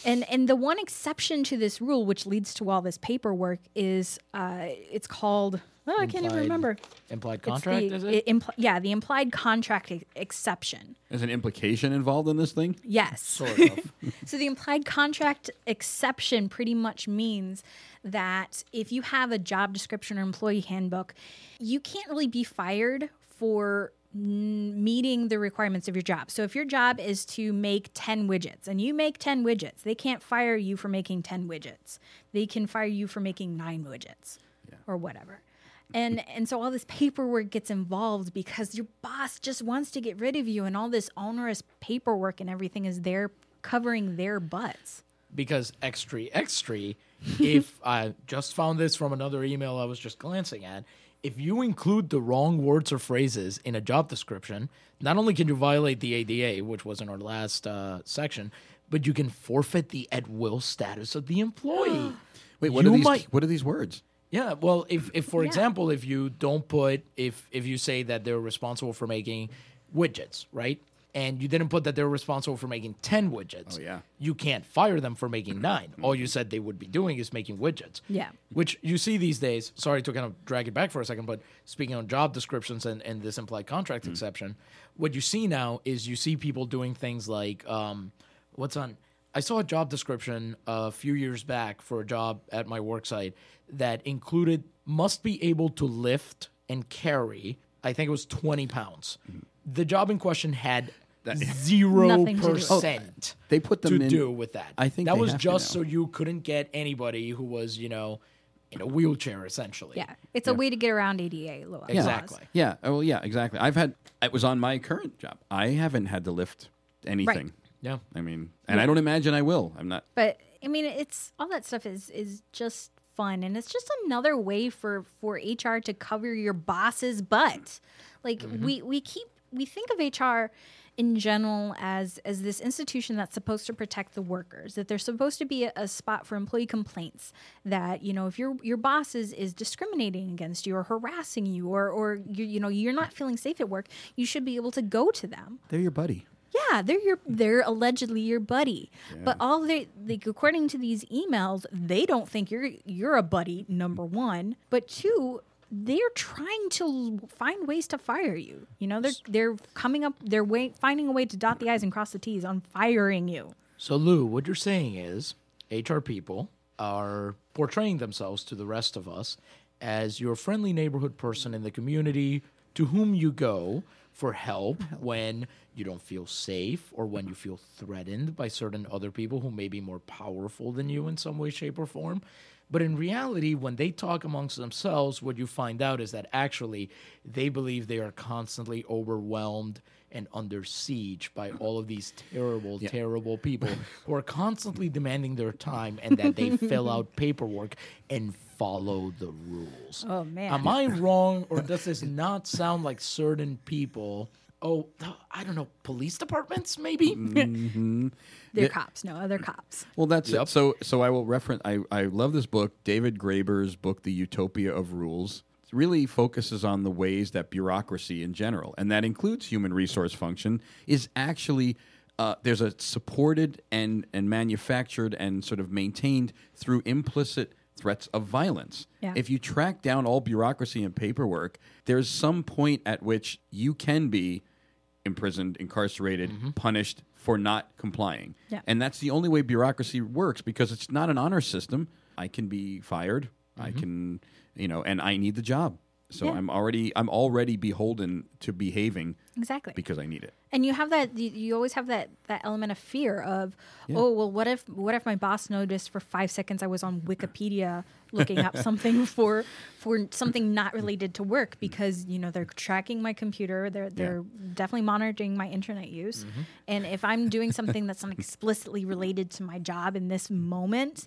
And and the one exception to this rule, which leads to all this paperwork, is uh, it's called oh, I can't even Implied- remember. Implied It's contract, the- is it? impl- yeah, the implied contract e- exception. There's an implication involved in this thing. Yes. Sort of. So the implied contract exception pretty much means that if you have a job description or employee handbook, you can't really be fired for n- meeting the requirements of your job. So if your job is to make 10 widgets and you make 10 widgets, they can't fire you for making 10 widgets. They can fire you for making 9 widgets or whatever. And and so all this paperwork gets involved because your boss just wants to get rid of you and all this onerous paperwork and everything is there covering their butts. because extra extra if i just found this from another email i was just glancing at if you include the wrong words or phrases in a job description not only can you violate the ada which was in our last uh, section but you can forfeit the at will status of the employee Wait, what You are these? might- What are these words? yeah, well, if, if for Yeah. example, if you don't put if if you say that they're responsible for making widgets, right? And you didn't put that they're responsible for making 10 widgets. Oh, yeah. You can't fire them for making 9. All you said they would be doing is making widgets. Yeah. Which you see these days. Sorry to kind of drag it back for a second, but speaking on job descriptions and, and this implied contract exception, what you see now is you see people doing things like um, what's on I saw a job description a few years back for a job at my work site that included must be able to lift and carry. I think it was twenty pounds. The job in question had zero Nothing to do with it. percent. Oh. They put them to in- do with that. I think that they was have to just now. so you couldn't get anybody who was you know in a wheelchair essentially. Yeah, it's a way to get around ADA law. Yeah. laws. Exactly. Yeah. Oh, well, yeah, exactly. I've had, it was on my current job. I haven't had to lift anything. Yeah. I mean, and I don't imagine I will. I'm not. But I mean, it's all that stuff is is just fun, and it's just another way for for HR to cover your boss's butt. Like mm-hmm. we we keep we think of HR in general as as this institution that's supposed to protect the workers that there's supposed to be a, a spot for employee complaints that you know if your your boss is is discriminating against you or harassing you or or you, you know you're not feeling safe at work you should be able to go to them They're your buddy. yeah, they're your they're allegedly your buddy. But all they like according to these emails, they don't think you're you're a buddy, number 1. But two, they're trying to find ways to fire you. You know, they're they're coming up they're way, finding a way to dot the i's and cross the t's on firing you. So Lou, what you're saying is HR people are portraying themselves to the rest of us as your friendly neighborhood person in the community to whom you go for help when you don't feel safe or when you feel threatened by certain other people who may be more powerful than you in some way, shape, or form. But in reality, when they talk amongst themselves, what you find out is that actually they believe they are constantly overwhelmed and under siege by all of these terrible, terrible people who are constantly demanding their time and that they fill out paperwork and follow the rules. Oh, man. Am I wrong or does this not sound like certain people? Oh, I don't know, police departments maybe? They're cops, no other cops. Well, that's Yep. it. So, so I will reference. I, I love this book, David Graeber's book, The Utopia of Rules. It really focuses on the ways that bureaucracy in general, and that includes human resource function, is actually uh, there's a supported and and manufactured and sort of maintained through implicit threats of violence. Yeah. If you track down all bureaucracy and paperwork, there's some point at which you can be imprisoned, incarcerated, mm-hmm. punished for not complying. Yeah. And that's the only way bureaucracy works because it's not an honor system. I can be fired. I mm-hmm. can, you know, and I need the job. So Yeah. I'm already I'm already beholden to behaving Exactly. because I need it. and you have that you, you always have that that element of fear of oh well what if what if my boss noticed for five seconds i was on wikipedia looking up something for for something not related to work because you know they're tracking my computer they're they're definitely monitoring my internet use mm-hmm. and if i'm doing something that's not explicitly related to my job in this moment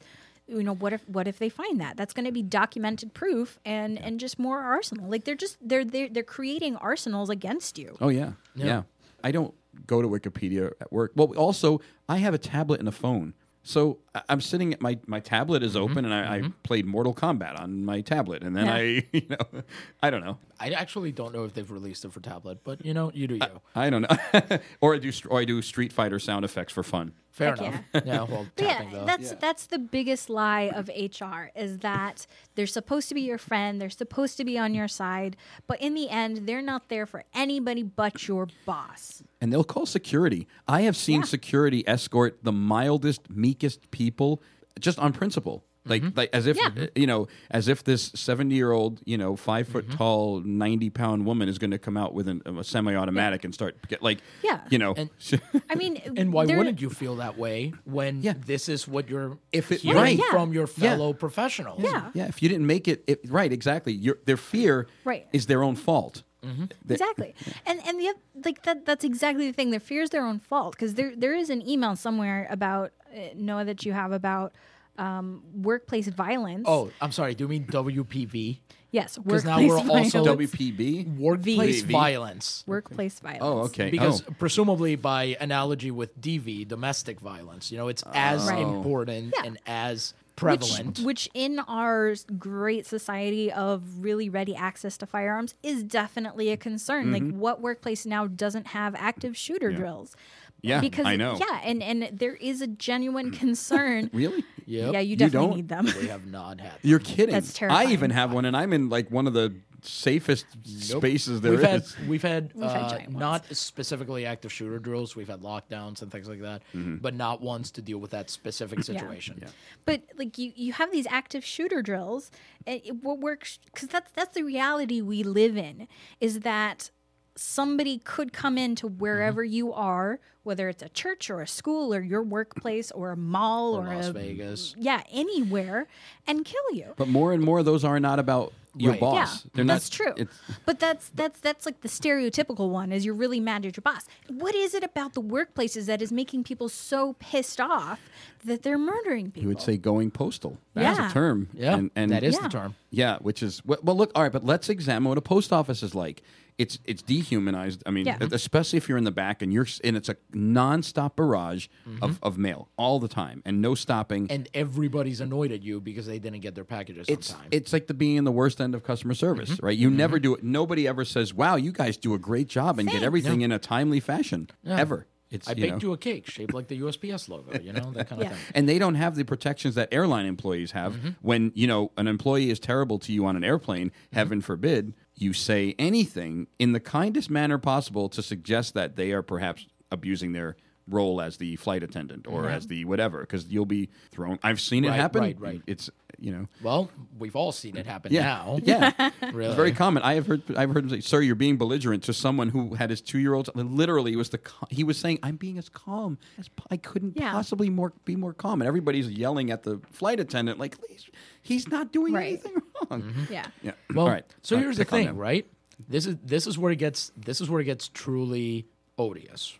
you know what if what if they find that that's going to be documented proof and and just more arsenal like they're just they're they're, they're creating arsenals against you Oh yeah. yeah. I don't go to Wikipedia at work. Well, also I have a tablet and a phone. So I- I'm sitting at my my tablet is mm-hmm. open and I, I mm-hmm. played Mortal Kombat on my tablet and then Yeah. I you know I don't know. I actually don't know if they've released it for tablet, but you know, you do you. I don't know. or I do st- or I do Street Fighter sound effects for fun. Fair Heck enough. Yeah, well, But tapping yeah, though. that's that's the biggest lie of HR is that they're supposed to be your friend, they're supposed to be on your side, but in the end, they're not there for anybody but your boss. And they'll call security. I have seen Yeah. security escort the mildest, meekest people just on principle. Like, mm-hmm. like as if Yeah. you know, as if this seventy-year-old, you know, five foot mm-hmm. tall, ninety-pound woman is going to come out with an, a semi-automatic and start get like, Yeah. you know, And- I mean, and why wouldn't you feel that way when Yeah. this is what you're If it- hearing Right. From your Yeah. fellow professionals? Yeah. yeah. If you didn't make it, it right, exactly. Your their fear Right. is their own fault. They- exactly and and the oth- like that that's exactly the thing their fear is their own fault because there there is an email somewhere about uh, noah that you have about um, workplace violence Oh, I'm sorry. Do you mean WPV? Yes, because now we're also- violence. WPB. Workplace V. violence. workplace violence Oh, okay. Because Oh. presumably by analogy with DV, domestic violence, you know, it's as Right. important Yeah. and as which, prevalent. which in our great society of really ready access to firearms is definitely a concern. Mm-hmm. Like what workplace now doesn't have active shooter drills? Yeah, because I know. Yeah, and and there is a genuine concern. Really? Yep. Yeah, you You definitely don't? need them. we have not had. You're kidding. That's I even have one, and I'm in like one of the safest spaces there we've is. had we've had, We've had uh, giant ones. not specifically active shooter drills. We've had lockdowns and things like that, but not ones to deal with that specific situation. But like you, you have these active shooter drills. And it, what works because that's that's the reality we live in. Is that somebody could come into wherever Mm-hmm. you are, whether it's a church or a school or your workplace or a mall or, Or Las a Vegas. yeah anywhere, and kill you. But more and more those are not about your Right. boss. Yeah, They're that's not, true. But that's that's that's like the stereotypical one is you're really mad at your boss. What is it about the workplaces that is making people so pissed off that they're murdering people? you would say going postal. That's Yeah. a term. Yeah, and, and that is Yeah. the term. Yeah, which is well, well. Look, all right, but let's examine what a post office is like. It's it's dehumanized. I mean, Yeah. especially if you're in the back and you're s- and it's a nonstop barrage of, of mail all the time and no stopping. Mm-hmm. And everybody's annoyed at you because they didn't get their packages it's on time. it's like the being in the worst end of customer service, Mm-hmm. right? You never do it. Nobody ever says, "Wow, you guys do a great job and get Thanks. everything in a timely fashion." Ever. It's I you baked know. you a cake shaped like the USPS logo, you know, that kind of Yeah. thing. and they don't have the protections that airline employees have Mm-hmm. when you know an employee is terrible to you on an airplane heaven forbid you say anything in the kindest manner possible to suggest that they are perhaps abusing their role as the flight attendant or as the whatever because you'll be thrown i've seen it happen right, right. it's you know Well, we've all seen it happen yeah now. yeah Really. it's very common i have heard i've heard him say sir you're being belligerent to someone who had his two-year-old literally was the he was saying i'm being as calm as i couldn't Yeah. possibly more be more calm and everybody's yelling at the flight attendant like he's, he's not doing Right. anything wrong yeah. yeah Well, all right so Uh, here's the thing, right? This is this is where it gets this is where it gets truly odious.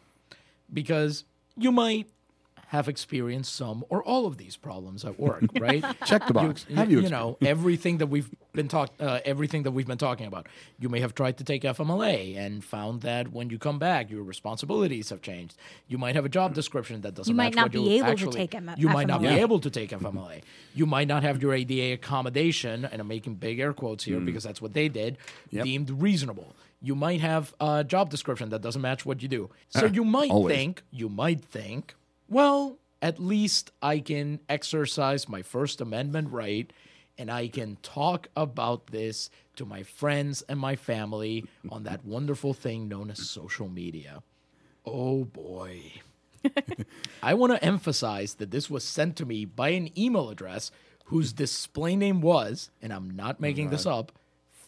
Because you might have experienced some or all of these problems at work, right? Check the box. Have you you know everything that we've been talk uh, everything that we've been talking about. You may have tried to take FMLA and found that when you come back, your responsibilities have changed. You might have a job description that doesn't. You might match not what be you able to take M- You might not be able to take FMLA. You might not have your ADA accommodation, and I'm making big air quotes here because that's what they did, Mm. Yep. deemed reasonable. You might have a job description that doesn't match what you do. So you might always. think, you might think, well, at least I can exercise my First Amendment right and I can talk about this to my friends and my family on that wonderful thing known as social media. Oh boy. I want to emphasize that this was sent to me by an email address whose display name was, and I'm not making this up,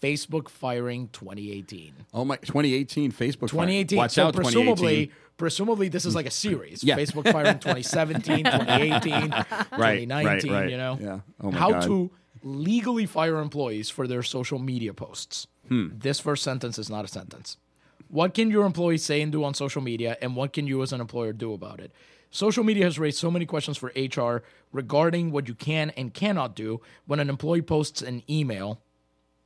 Facebook Firing 2018. oh my 2018 facebook 2018. watch so out 2018 presumably, presumably this is like a series. Yeah. Facebook Firing 2017, 2018, right 2019. right You know, yeah oh my how God. to legally fire employees for their social media posts. Hmm. This first sentence is not a sentence. What can your employees say and do on social media, and what can you as an employer do about it? Social media has raised so many questions for HR regarding what you can and cannot do when an employee posts an email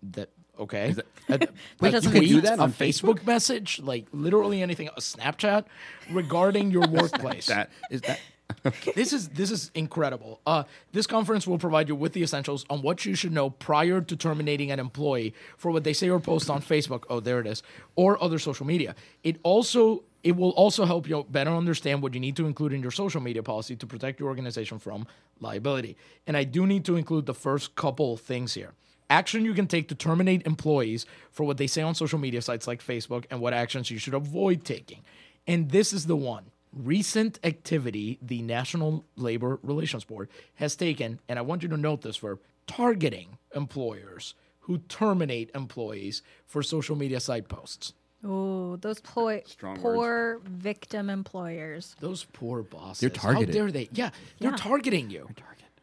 that okay that- a, Wait, you can do that a on Facebook message, like literally anything, a Snapchat regarding your workplace that is that this is this is incredible. Uh, this conference will provide you with the essentials on what you should know prior to terminating an employee for what they say or post on Facebook. Oh, there it is, or other social media. It also it will also help you better understand what you need to include in your social media policy to protect your organization from liability. And I do need to include the first couple things here. Action you can take to terminate employees for what they say on social media sites like Facebook, and what actions you should avoid taking. And this is the one recent activity the National Labor Relations Board has taken, and I want you to note this verb targeting employers who terminate employees for social media site posts. Oh, those ploy- Strong poor victim employers. Those poor bosses. They're targeted. How dare they? Yeah, they're Yeah. targeting you.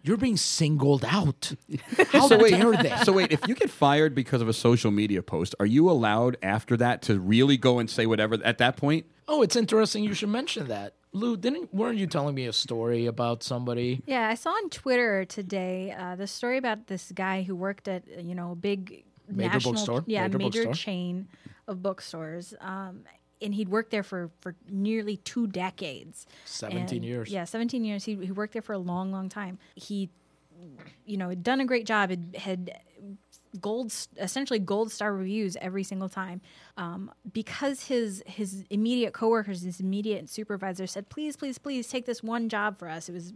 You're being singled out. How dare they? so wait if you get fired because of a social media post are you allowed after that to really go and say whatever at that point oh, it's interesting you should mention that. Lou, didn't weren't you telling me a story about somebody? Yeah, I saw on Twitter today uh, the story about this guy who worked at uh, you know a big Major national, bookstore? yeah, Major major, bookstore? chain of bookstores. Um, and he'd worked there for, for nearly two decades. 17 And- years. Yeah, 17 years. He, he worked there for a long, long time. He, you know, had done a great job, had, had gold, essentially gold star reviews every single time, um, because his his immediate coworkers, his immediate supervisor said, "Please, please, please take this one job for us." It was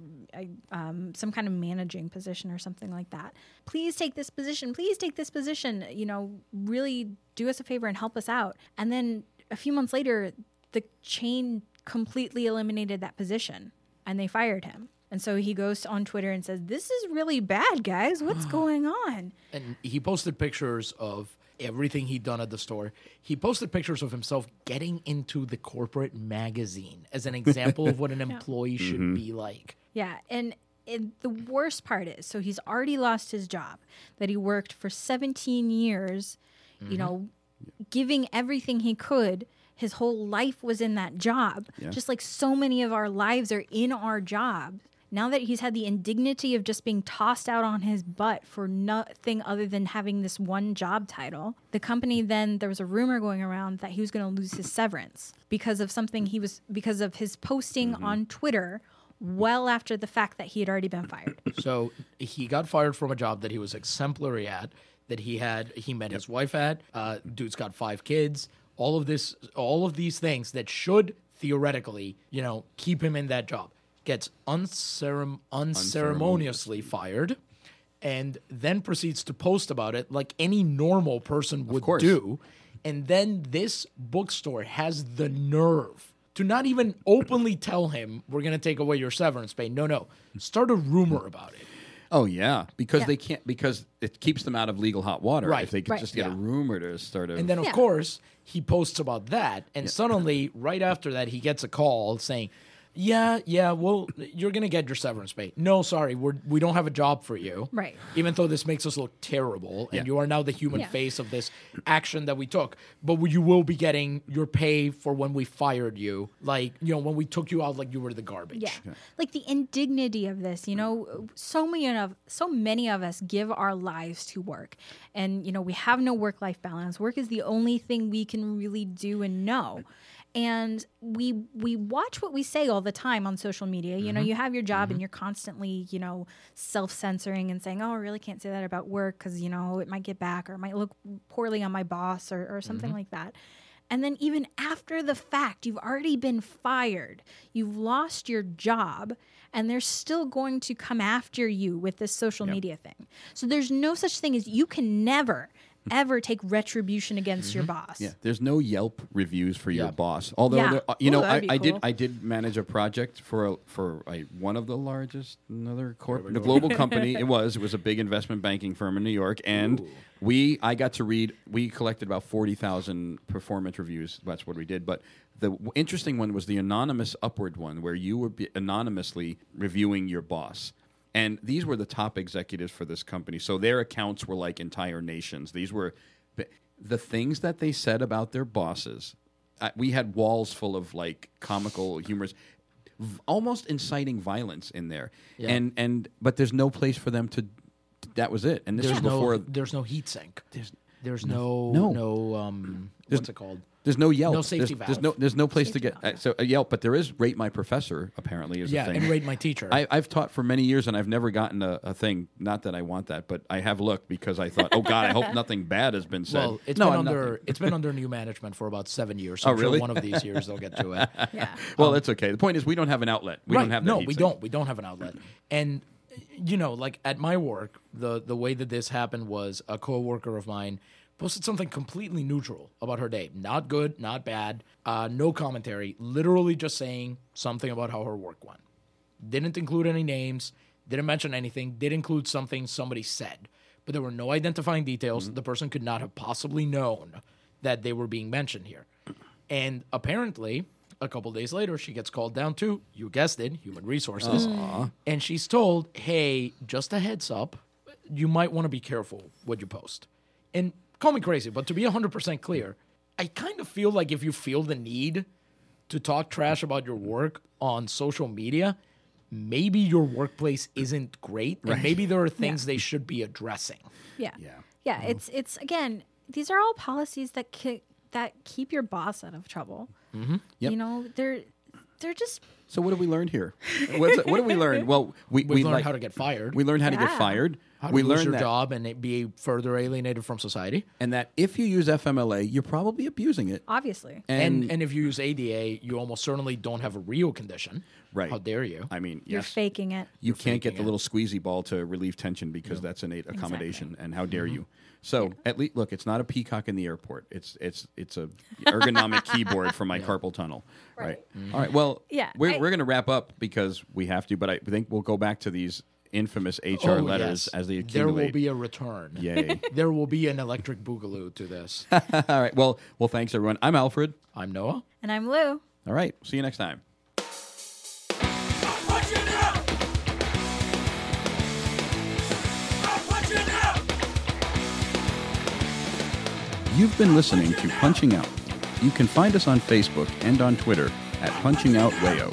um, some kind of managing position or something like that. Please take this position. Please take this position. You know, really do us a favor and help us out. And then a few months later, the chain completely eliminated that position and they fired him. And so he goes on Twitter and says, This is really bad, guys. What's going on? And he posted pictures of everything he'd done at the store. He posted pictures of himself getting into the corporate magazine as an example of what an employee should mm-hmm. be like. Yeah. And it, the worst part is so he's already lost his job that he worked for 17 years, you mm-hmm. know, giving everything he could. His whole life was in that job. Just like so many of our lives are in our jobs. Now that he's had the indignity of just being tossed out on his butt for nothing other than having this one job title, the company then there was a rumor going around that he was going to lose his severance because of something he was because of his posting mm-hmm. on Twitter well after the fact that he had already been fired. So he got fired from a job that he was exemplary at, that he had he met his wife at. Uh, dude's got five kids. All of this, all of these things that should theoretically, you know, keep him in that job, gets uncerem- unceremoniously fired, and then proceeds to post about it like any normal person would do. And then this bookstore has the nerve to not even openly tell him we're going to take away your severance pay. No, no, start a rumor about it. Oh yeah, because Yeah. they can't because it keeps them out of legal hot water. Right. If they could Right. just get a Yeah. rumor to start a And then, of Yeah. course, he posts about that. And suddenly, right after that, he gets a call saying, Yeah, yeah, well, you're going to get your severance pay. No, sorry, we're, we don't have a job for you. Right. Even though this makes us look terrible and Yeah. you are now the human Yeah. face of this action that we took. But you will be getting your pay for when we fired you. Like, you know, when we took you out like you were the garbage. Yeah. Like the indignity of this, you know, so many of so many of us give our lives to work. And you know, we have no work-life balance. Work is the only thing we can really do and know. And we we watch what we say all the time on social media. You know, mm-hmm. you have your job and mm-hmm. you're constantly, you know, self-censoring and saying, "Oh, I really can't say that about work cuz you know, it might get back or it might look poorly on my boss or or something mm-hmm. like that." And then, even after the fact, you've already been fired, you've lost your job, and they're still going to come after you with this social media thing. So, there's no such thing as you can never, ever take retribution against your boss. Mm-hmm. Yeah, there's no Yelp reviews for your Yeah. boss. Although, Yeah. there- uh, you Ooh, know, I, that'd I did. I did manage a project for a, for a, one of the largest another corp, the global company. It was it was a big investment banking firm in New York, and we I got to read. We collected about forty thousand performance reviews. That's what we did, but. The w- interesting one was the anonymous upward one, where you were be anonymously reviewing your boss. And these were the top executives for this company. So their accounts were like entire nations. These were the- things that they said about their bosses. Uh, we had walls full of like comical humors, v- almost inciting violence in there. Yeah. And and but there's no place for them to. That was it. And this There's was no, before. there's no heat sink. There's, There's no, No. no, um, what's it called? There's no Yelp. No safety there's, there's no there's no place Safety to get valve, uh, so a Yelp, but there is rate my professor apparently is Yeah, a thing. and rate my teacher. I, I've taught for many years and I've never gotten a, a thing. Not that I want that, but I have looked because I thought, oh God, I hope nothing bad has been said. well, it's no, been I'm under nothing. it's been under new management for about seven years. So Oh, I'm sure really? one of these years they'll get to it. Yeah. Well, it's okay. The point is, we don't have an outlet. We right. don't have that no, heat we sink. don't. We don't have an outlet. And you know, like at my work, the the way that this happened was a coworker of mine posted something completely neutral about her day. Not good, not bad, uh, no commentary. Literally just saying something about how her work went. Didn't include any names. Didn't mention anything. Did include something somebody said, but there were no identifying details. That the person could not have possibly known that they were being mentioned here. And apparently, a couple days later, she gets called down to, you guessed it, human resources. And she's told, hey, just a heads up, you might want to be careful what you post. And call me crazy, but to be 100% clear, I kind of feel like if you feel the need to talk trash about your work on social media, maybe your workplace isn't great. And maybe there are things they should be addressing. Yeah. Yeah. Yeah. It's it's again, these are all policies that ki- that keep your boss out of trouble. Mm-hmm. Yep. You know, they're they're just So what have we learned here? What's, what have we learned? Well, we We've we learned like, how to get fired. we learned how to get fired. How to We lose learned your that. job and it be further alienated from society. and that if you use FMLA, you're probably abusing it. Obviously. And, and if you use ADA, you almost certainly don't have a real condition. Right. How dare you? I mean, You're faking it. you can't get the it. little squeezy ball to relieve tension because that's an innate accommodation. And how dare mm-hmm. you? So at least look, it's not a peacock in the airport. It's it's it's a ergonomic keyboard for my carpal tunnel. Right. Mm-hmm. All right. Well, Yeah, we're I- we're going to wrap up because we have to. But I think we'll go back to these infamous HR Oh, letters yes. as they accumulate. There will be a return. Yay. There will be an electric boogaloo to this. All right. Well, well, thanks everyone. I'm Alfred. I'm Noah. And I'm Lou. All right. See you next time. Punching out! Punching out! You've been listening to Punching Out. You can find us on Facebook and on Twitter at Punching Out Wayo.